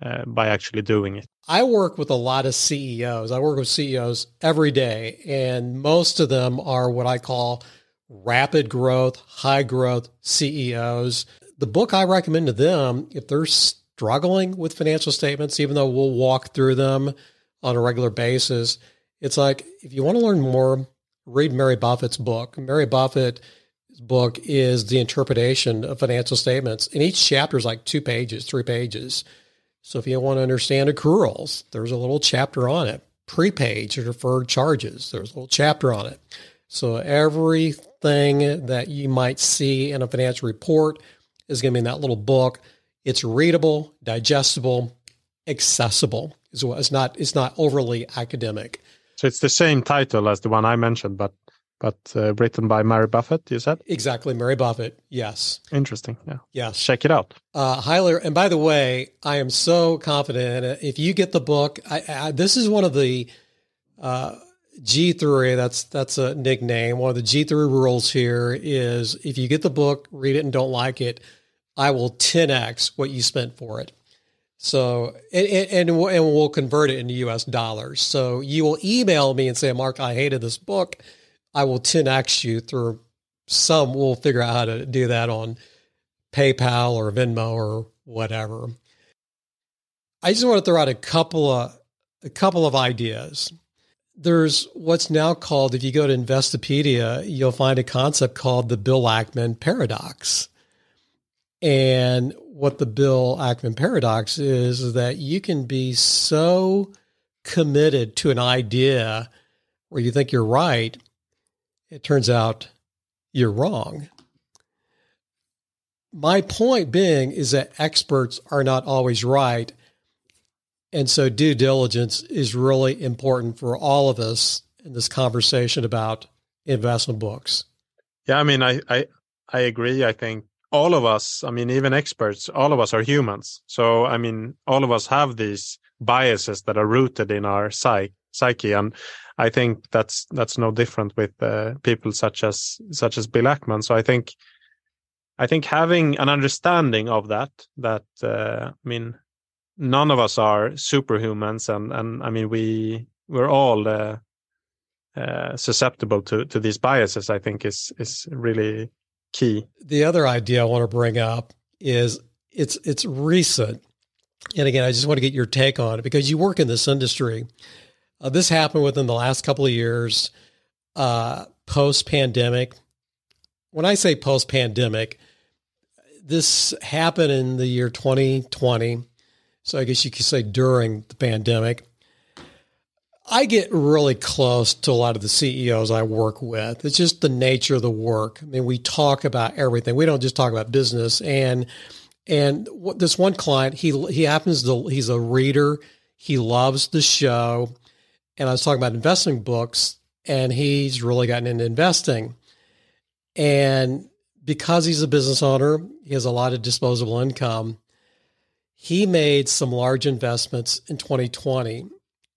uh, by actually doing it. I work with a lot of CEOs. I work with CEOs every day, and most of them are what I call rapid growth, high growth CEOs. The book I recommend to them, if they're struggling with financial statements, even though we'll walk through them on a regular basis, it's like if you want to learn more, read Mary Buffett's book. Mary Buffett book is the interpretation of financial statements. And each chapter is like two pages, three pages. So if you want to understand accruals, there's a little chapter on it. Prepage or deferred charges, there's a little chapter on it. So everything that you might see in a financial report is going to be in that little book. It's readable, digestible, accessible. It's not it's not overly academic. So it's the same title as the one I mentioned, but but uh, written by Mary Buffett, you said? Exactly, Mary Buffett. Yes. Interesting. Yeah. Yes. Check it out. Uh, highly. And by the way, I am so confident. If you get the book, I, I, this is one of the uh, G3. That's that's a nickname. One of the G3 rules here is if you get the book, read it, and don't like it, I will 10x what you spent for it. So, and, and, and we'll convert it into US dollars. So you will email me and say, Mark, I hated this book I will 10x you through some. We'll figure out how to do that on PayPal or Venmo or whatever. I just want to throw out a couple of a couple of ideas. There's what's now called, if you go to Investopedia, you'll find a concept called the Bill Ackman paradox. And what the Bill Ackman paradox is, is that you can be so committed to an idea where you think you're right it turns out you're wrong. My point being is that experts are not always right. And so due diligence is really important for all of us in this conversation about investment books. Yeah, I mean, I, I, I agree. I think all of us, I mean, even experts, all of us are humans. So, I mean, all of us have these biases that are rooted in our psyche, psyche. And I think that's that's no different with uh, people such as such as Bill Ackman. So I think I think having an understanding of that that uh, I mean none of us are superhumans and and I mean we we're all uh, uh, susceptible to to these biases. I think is is really key. The other idea I want to bring up is it's it's recent, and again I just want to get your take on it because you work in this industry. Uh, this happened within the last couple of years, uh, post pandemic. When I say post pandemic, this happened in the year 2020. So I guess you could say during the pandemic. I get really close to a lot of the CEOs I work with. It's just the nature of the work. I mean, we talk about everything. We don't just talk about business. And and this one client, he he happens to he's a reader. He loves the show and I was talking about investing books, and he's really gotten into investing. And because he's a business owner, he has a lot of disposable income. He made some large investments in 2020,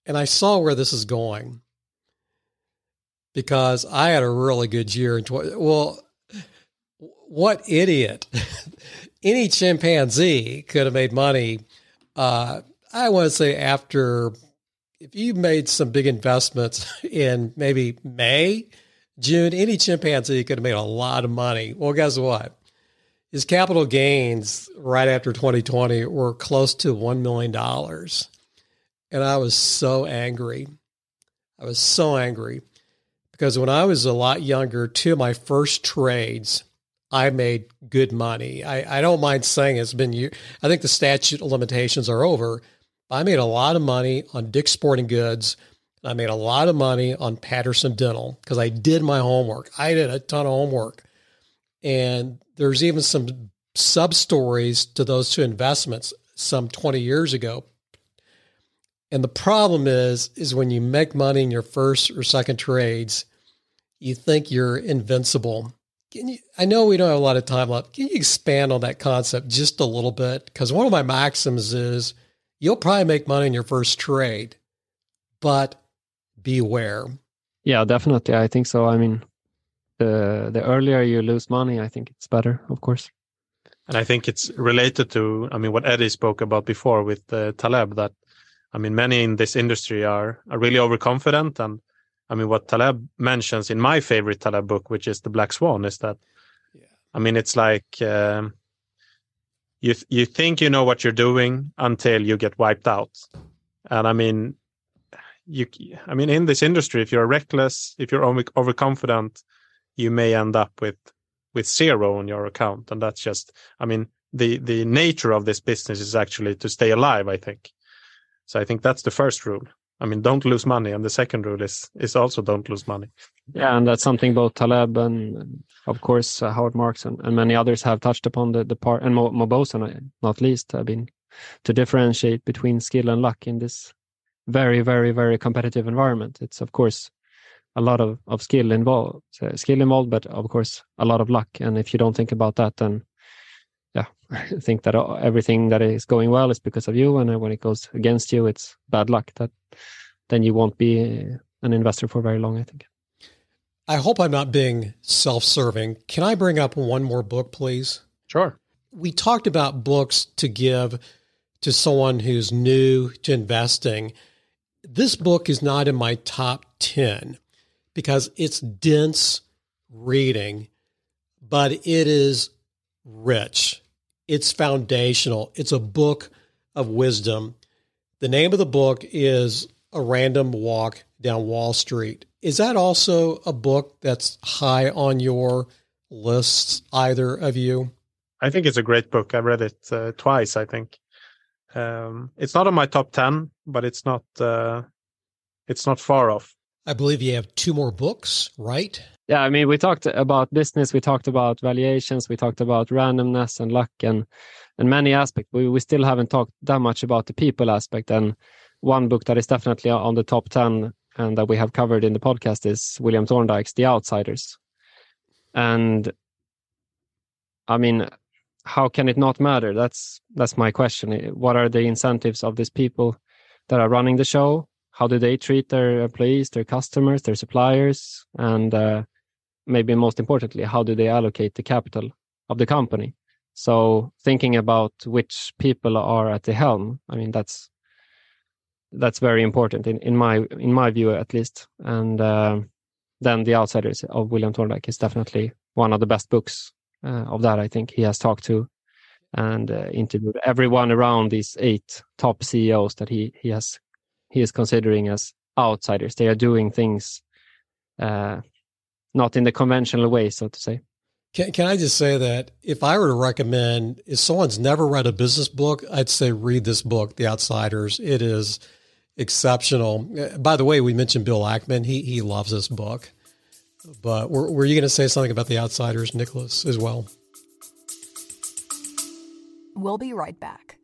and I saw where this is going because I had a really good year in 20. Well, what idiot! Any chimpanzee could have made money. Uh, I want to say after if you made some big investments in maybe May, June, any chimpanzee could have made a lot of money. Well, guess what? His capital gains right after 2020 were close to $1 million. And I was so angry. I was so angry because when I was a lot younger, two of my first trades, I made good money. I, I don't mind saying it's been, I think the statute of limitations are over I made a lot of money on Dick's Sporting Goods. I made a lot of money on Patterson Dental because I did my homework. I did a ton of homework. And there's even some sub stories to those two investments some 20 years ago. And the problem is, is when you make money in your first or second trades, you think you're invincible. Can you, I know we don't have a lot of time left. Can you expand on that concept just a little bit? Because one of my maxims is you'll probably make money in your first trade, but beware. Yeah, definitely. I think so. I mean, the the earlier you lose money, I think it's better, of course. And I think it's related to, I mean, what Eddie spoke about before with uh, Taleb. That, I mean, many in this industry are are really overconfident, and I mean, what Taleb mentions in my favorite Taleb book, which is the Black Swan, is that, yeah. I mean, it's like. Um, you you think you know what you're doing until you get wiped out and i mean you i mean in this industry if you're reckless if you're over, overconfident you may end up with with zero on your account and that's just i mean the the nature of this business is actually to stay alive i think so i think that's the first rule I mean, don't lose money. And the second rule is is also don't lose money. Yeah, and that's something both Taleb and, of course, uh, Howard Marks and, and many others have touched upon the, the part, and Mo, Mauboussin, not least, I mean, to differentiate between skill and luck in this very, very, very competitive environment. It's, of course, a lot of, of skill involved, uh, skill involved, but of course, a lot of luck. And if you don't think about that, then yeah, I think that uh, everything that is going well is because of you, and uh, when it goes against you, it's bad luck. That then you won't be uh, an investor for very long. I think. I hope I'm not being self-serving. Can I bring up one more book, please? Sure. We talked about books to give to someone who's new to investing. This book is not in my top 10 because it's dense reading, but it is rich. It's foundational. It's a book of wisdom. The name of the book is A Random Walk Down Wall Street. Is that also a book that's high on your lists, either of you? I think it's a great book. I read it uh, twice, I think. Um, it's not on my top 10, but it's not uh, it's not far off. I believe you have two more books, right? Yeah, I mean, we talked about business, we talked about valuations, we talked about randomness and luck and and many aspects. We we still haven't talked that much about the people aspect. And one book that is definitely on the top ten and that we have covered in the podcast is William Thorndike's The Outsiders. And I mean, how can it not matter? That's that's my question. What are the incentives of these people that are running the show? How do they treat their employees, their customers, their suppliers, and uh, maybe most importantly, how do they allocate the capital of the company? So thinking about which people are at the helm, I mean that's that's very important in, in my in my view at least. And uh, then the Outsiders of William Thorndike is definitely one of the best books uh, of that. I think he has talked to and uh, interviewed everyone around these eight top CEOs that he he has he is considering as outsiders. They are doing things uh, not in the conventional way, so to say. Can, can I just say that if I were to recommend, if someone's never read a business book, I'd say read this book, The Outsiders. It is exceptional. Uh, by the way, we mentioned Bill Ackman. He he loves this book. But were, were you going to say something about The Outsiders, Niklas, as well? We'll be right back.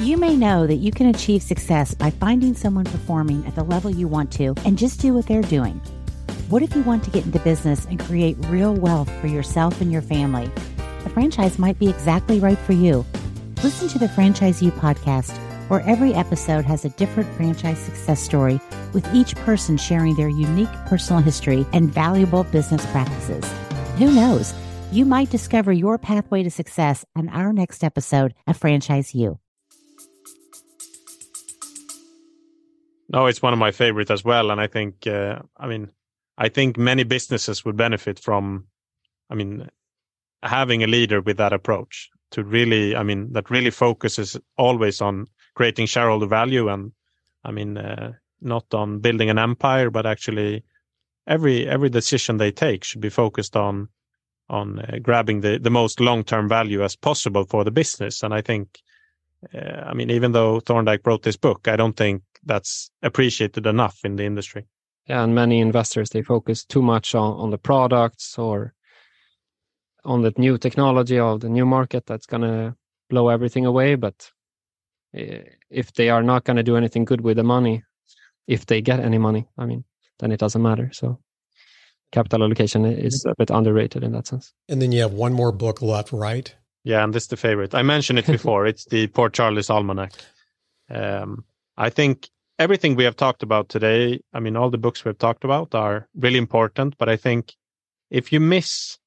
You may know that you can achieve success by finding someone performing at the level you want to and just do what they're doing. What if you want to get into business and create real wealth for yourself and your family? A franchise might be exactly right for you. Listen to the Franchise You podcast, where every episode has a different franchise success story, with each person sharing their unique personal history and valuable business practices. Who knows? You might discover your pathway to success on our next episode of Franchise You. No, it's one of my favorites as well, and I think, uh, I mean, I think many businesses would benefit from, I mean, having a leader with that approach to really, I mean, that really focuses always on creating shareholder value and, I mean, uh, not on building an empire, but actually every every decision they take should be focused on on uh, grabbing the the most long term value as possible for the business. And I think, uh, I mean, even though Thorndike wrote this book, I don't think that's appreciated enough in the industry. Yeah, and many investors they focus too much on on the products or on the new technology of the new market that's going to blow everything away. But eh, if they are not going to do anything good with the money, if they get any money, I mean, then it doesn't matter. So capital allocation is a bit underrated in that sense. And then you have one more book left, right? Yeah, and this is the favorite. I mentioned it before. it's the Poor Charlie's Almanack. Um, I think everything we have talked about today, I mean, all the books we've talked about are really important, but I think if you miss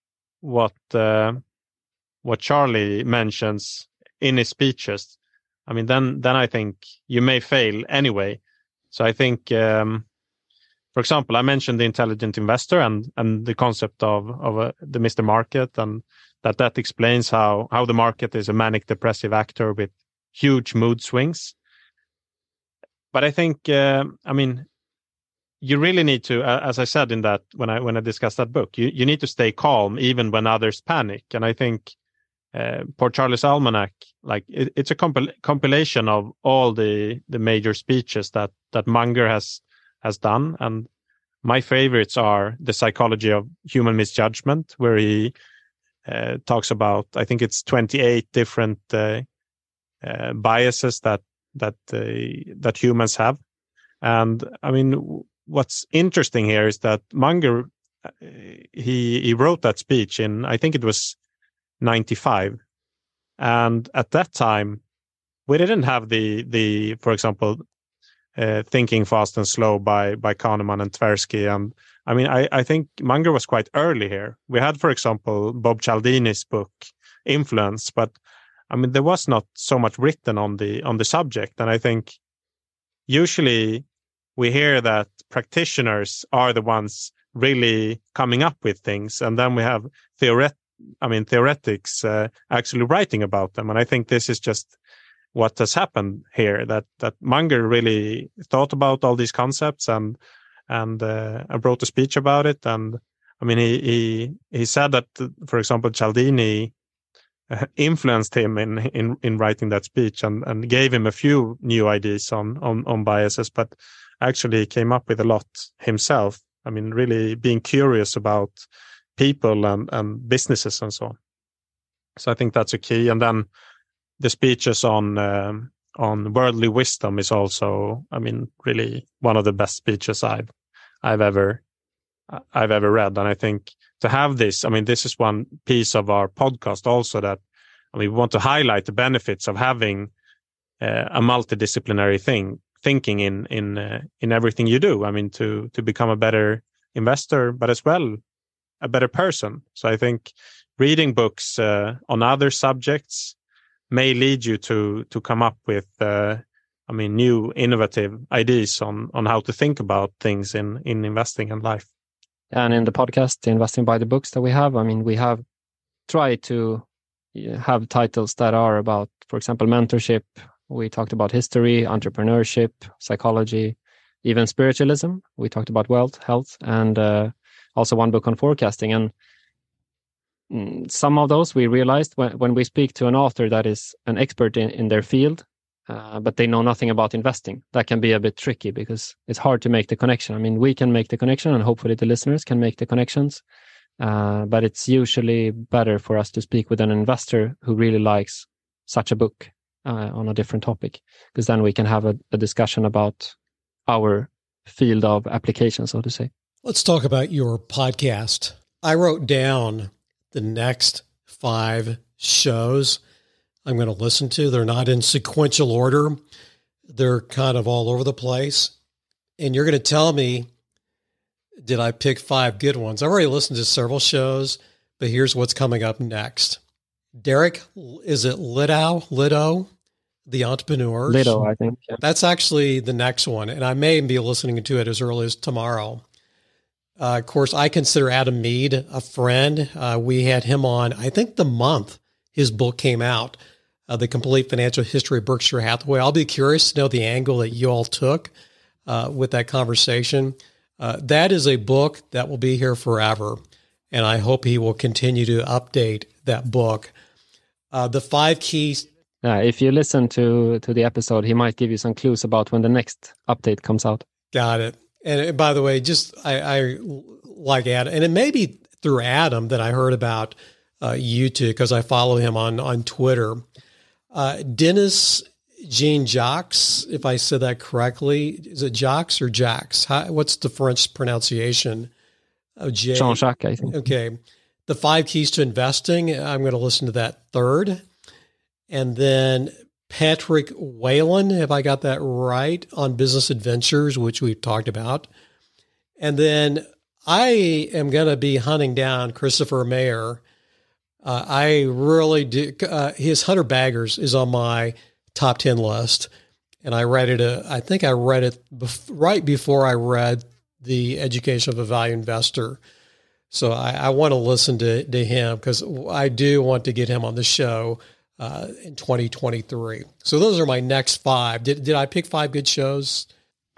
what uh, what Charlie mentions in his speeches, I mean, then then I think you may fail anyway. So I think, um, for example, I mentioned the intelligent investor and and the concept of of uh, the Mr. Market, and that that explains how how the market is a manic depressive actor with huge mood swings. But I think, uh, I mean, you really need to, uh, as I said in that when I when I discussed that book, you you need to stay calm even when others panic. And I think uh, Poor Charlie's Almanack, like it, it's a compil- compilation of all the the major speeches that that Munger has has done, and my favorites are the psychology of human misjudgment, where he uh, talks about I think it's twenty eight different uh, uh, biases that that uh, that humans have, and I mean what's interesting here is that Munger uh, he he wrote that speech in I think it was 95 and at that time we didn't have the the for example uh, thinking fast and slow by by Kahneman and Tversky. And I mean I I think Munger was quite early here. We had for example Bob Cialdini's book influence but I mean there was not so much written on the on the subject and I think usually we hear that practitioners are the ones really coming up with things and then we have theoret i mean theoretics uh, actually writing about them and i think this is just what has happened here that that munger really thought about all these concepts and and uh, wrote a speech about it and i mean he he he said that for example cialdini influenced him in in in writing that speech and and gave him a few new ideas on on on biases but actually came up with a lot himself. I mean, really being curious about people and, and businesses and so on. So I think that's a key. And then the speeches on um, on worldly wisdom is also, I mean, really one of the best speeches I've I've ever I've ever read. And I think to have this, I mean, this is one piece of our podcast also that I mean, we want to highlight the benefits of having uh, a multidisciplinary thing thinking in in uh, in everything you do. I mean, to to become a better investor, but as well a better person. So I think reading books uh, on other subjects may lead you to to come up with uh, I mean new innovative ideas on on how to think about things in in investing and life. And in the podcast, investing by the books that we have, I mean, we have tried to have titles that are about, for example, mentorship, we talked about history, entrepreneurship, psychology, even spiritualism. We talked about wealth, health, and uh, also one book on forecasting. And mm, some of those we realized when, when we speak to an author that is an expert in, in their field, uh, but they know nothing about investing, that can be a bit tricky because it's hard to make the connection. I mean, we can make the connection, and hopefully the listeners can make the connections. Uh, but it's usually better for us to speak with an investor who really likes such a book uh, on a different topic because then we can have a, a, discussion about our field of application so to say Let's talk about your podcast. I wrote down the next five shows I'm going to listen to. They're not in sequential order, they're kind of all over the place. And you're going to tell me, did I pick five good ones? I've already listened to several shows, but here's what's coming up next. Derek, is it Lidow? Lido, the entrepreneur? Lido, I think. Yeah. That's actually the next one, and I may be listening to it as early as tomorrow. Uh, of course, I consider Adam Mead a friend. Uh, we had him on, I think, the month his book came out, uh, The Complete Financial History of Berkshire Hathaway. I'll be curious to know the angle that you all took uh, with that conversation. Uh, that is a book that will be here forever, and I hope he will continue to update that book. Uh, the five keys. if you listen to to the episode, he might give you some clues about when the next update comes out. Got it. And by the way, just I, I like Adam, and it may be through Adam that I heard about uh, you two because I follow him on on Twitter. Uh, Dennis Jean Jacques, if I said that correctly, is it Jacques or Jacques? How, what's the French pronunciation of J? Jean Jacques, I think. Okay, the five keys to investing. I'm going to listen to that third, and then Patrick Whalen, if I got that right, on business adventures, which we've talked about. And then I am going to be hunting down Christopher Mayer. Uh, I really do. Uh, his 100 Baggers is on my top 10 list. And I read it, uh, I think I read it bef- right before I read The Education of a Value Investor. So I, I want to listen to, to him because I do want to get him on the show uh, in 2023. So those are my next five. Did did I pick five good shows?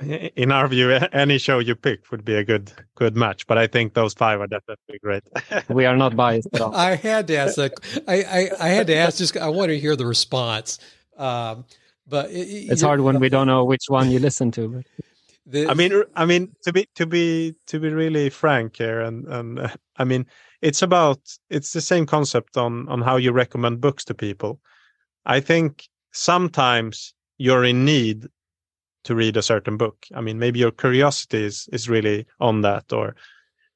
In our view, any show you pick would be a good good match. But I think those five are definitely great. we are not biased at all. I had to ask that. I, I, I had to ask. Just I want to hear the response. Um, but it, it's hard when we don't know which one you listen to. But. The, I mean, I mean to be to be to be really frank here, and and uh, I mean it's about it's the same concept on on how you recommend books to people i think sometimes you're in need to read a certain book. I mean maybe your curiosity is is really on that or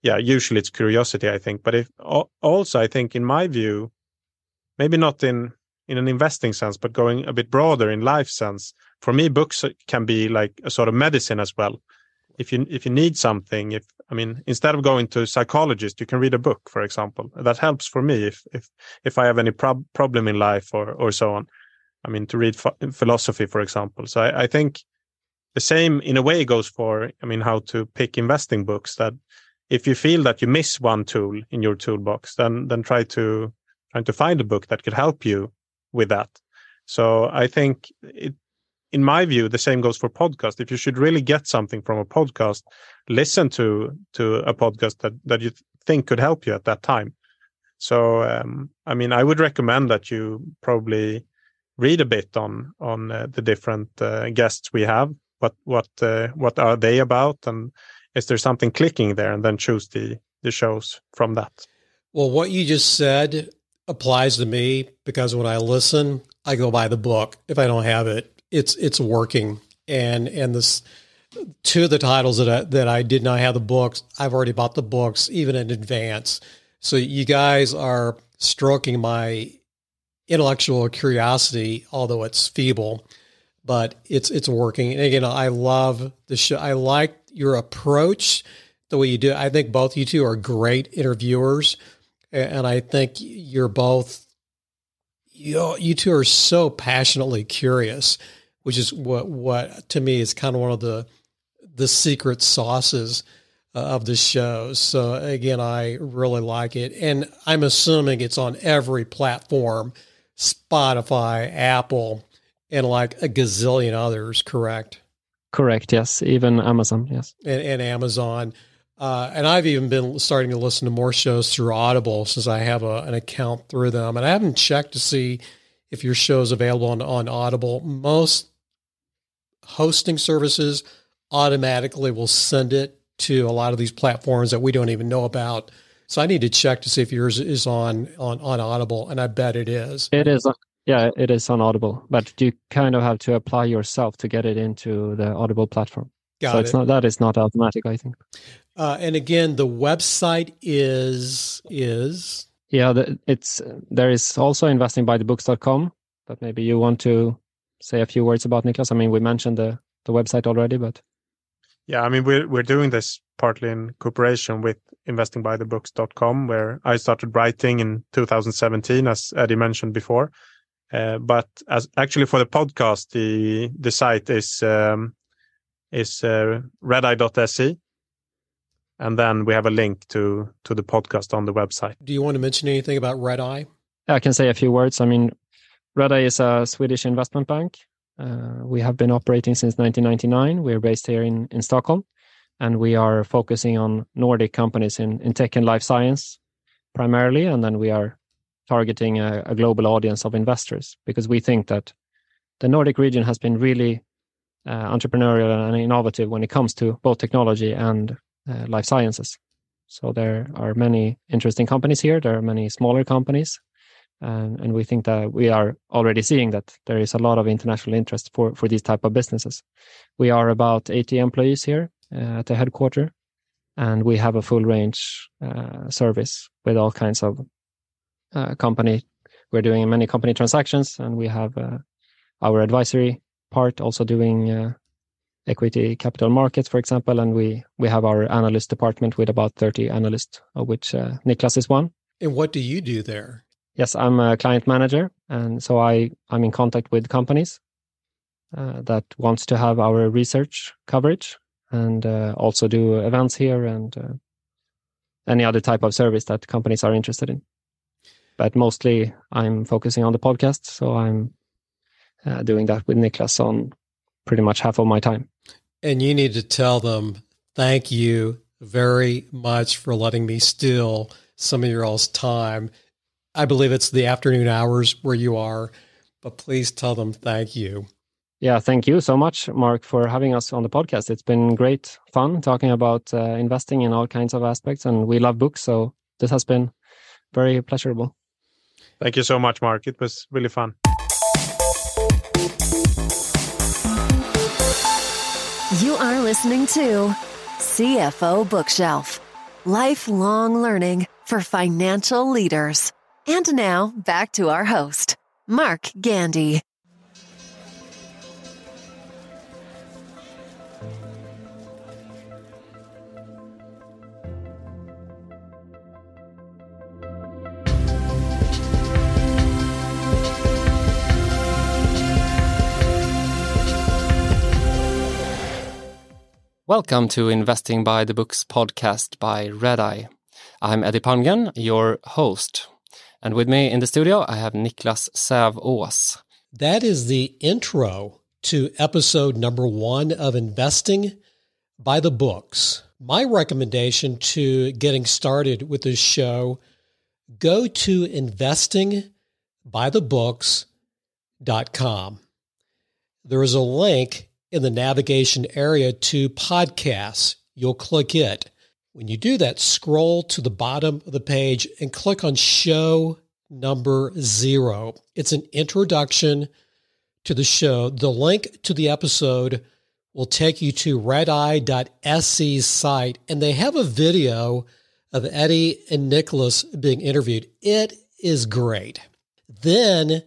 yeah usually it's curiosity i think. But if also i think in my view maybe not in in an investing sense but going a bit broader in life sense for me books can be like a sort of medicine as well. If you if you need something if i mean instead of going to a psychologist you can read a book for example. That helps for me if if if i have any prob- problem in life or or so on. I mean to read philosophy for example. So I, I think the same in a way goes for i mean how to pick investing books that if you feel that you miss one tool in your toolbox then then try to try to find a book that could help you with that so i think it in my view, the same goes for podcast. If you should really get something from a podcast, listen to to a podcast that that you think could help you at that time. So, um, I mean, I would recommend that you probably read a bit on on uh, the different uh, guests we have. What what uh, what are they about, and is there something clicking there, and then choose the the shows from that. Well, what you just said applies to me because when I listen, I go by the book if I don't have it it's it's working. And and this two of the titles that I, that I did not have the books, I've already bought the books even in advance. So you guys are stroking my intellectual curiosity, although it's feeble, but it's it's working. And again, I love the show. I like your approach, the way you do. It. I think both you two are great interviewers, and I think you're both you you two are so passionately curious which is what what to me is kind of one of the the secret sauces uh, of the show. So again, I really like it, and I'm assuming it's on every platform: Spotify, Apple, and like a gazillion others. Correct? Correct. Yes, even Amazon. Yes, and, and Amazon. Uh, and I've even been starting to listen to more shows through Audible since I have a, an account through them. And I haven't checked to see if your show is available on, on Audible. Most hosting services automatically will send it to a lot of these platforms that we don't even know about. So I need to check to see if yours is on on on Audible, and I bet it is. It is. Yeah, it is on Audible, but you kind of have to apply yourself to get it into the Audible platform. Got so it. it's not that is not automatic. I think. Uh, and again, the website is is Yeah, the, it's there is also investingbythebooks.com, but maybe you want to say a few words about Niklas. I mean, we mentioned the the website already, but Yeah, I mean we're we're doing this partly in cooperation with investingbythebooks.com, where I started writing in 2017, as Eddie mentioned before. Uh, but as actually for the podcast, the the site is um, is uh, redeye.se, and then we have a link to to the podcast on the website. do you want to mention anything about Redeye? I can say a few words. I mean, Redeye is a Swedish investment bank. Uh, we have been operating since 1999. We're based here in, in Stockholm, and we are focusing on Nordic companies in, in tech and life science primarily. And then we are targeting a, a global audience of investors because we think that the Nordic region has been really uh, entrepreneurial and innovative when it comes to both technology and uh, life sciences. So there are many interesting companies here. There are many smaller companies and, and we think that we are already seeing that there is a lot of international interest for for these type of businesses. We are about 80 employees here uh, at the headquarter, and we have a full range uh, service with all kinds of uh, company. We're doing many company transactions, and we have uh, our advisory part also doing uh, equity capital markets, for example, and we we have our analyst department with about 30 analysts, of which uh, Niklas is one. And what do you do there? Yes, I'm a client manager, and so I I'm in contact with companies uh, that wants to have our research coverage, and uh, also do events here and uh, any other type of service that companies are interested in. But mostly, I'm focusing on the podcast, so I'm uh, doing that with Niklas on pretty much half of my time. And you need to tell them thank you very much for letting me steal some of your all's time. I believe it's the afternoon hours where you are, but please tell them thank you. Yeah, thank you so much, Mark, for having us on the podcast. It's been great fun talking about uh, investing in all kinds of aspects, and we love books, so this has been very pleasurable. Thank you so much, Mark. It was really fun. You are listening to CFO Bookshelf Lifelong Learning for Financial Leaders. And now back to our host, Mark Gandy. Welcome to Investing by the Books podcast by Redeye. I'm Eddie Palmgren, your host. And with me in the studio, I have Niklas Sävås. That is the intro to episode number one of Investing by the Books. My recommendation to getting started with this show go to investingbythebooks.com. There is a link in the navigation area to podcasts. You'll click it. When you do that, scroll to the bottom of the page and click on show number zero. It's an introduction to the show. The link to the episode will take you to redeye.se's site, and they have a video of Eddie and Nicholas being interviewed. It is great. Then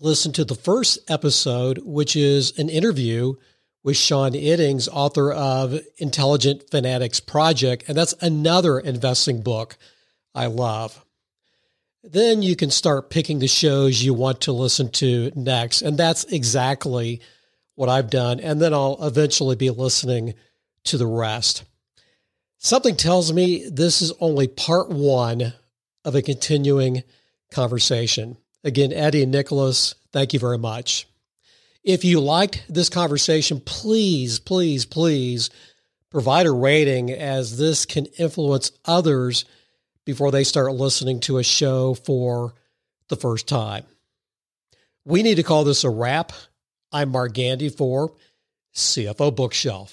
listen to the first episode, which is an interview with Sean Iddings, author of Intelligent Fanatics Project, and that's another investing book I love. Then you can start picking the shows you want to listen to next, and that's exactly what I've done. And then I'll eventually be listening to the rest. Something tells me this is only part one of a continuing conversation. Again, Eddie and Nicholas, thank you very much. If you liked this conversation, please, please, please provide a rating as this can influence others before they start listening to a show for the first time. We need to call this a wrap. I'm Mark Gandy for CFO Bookshelf.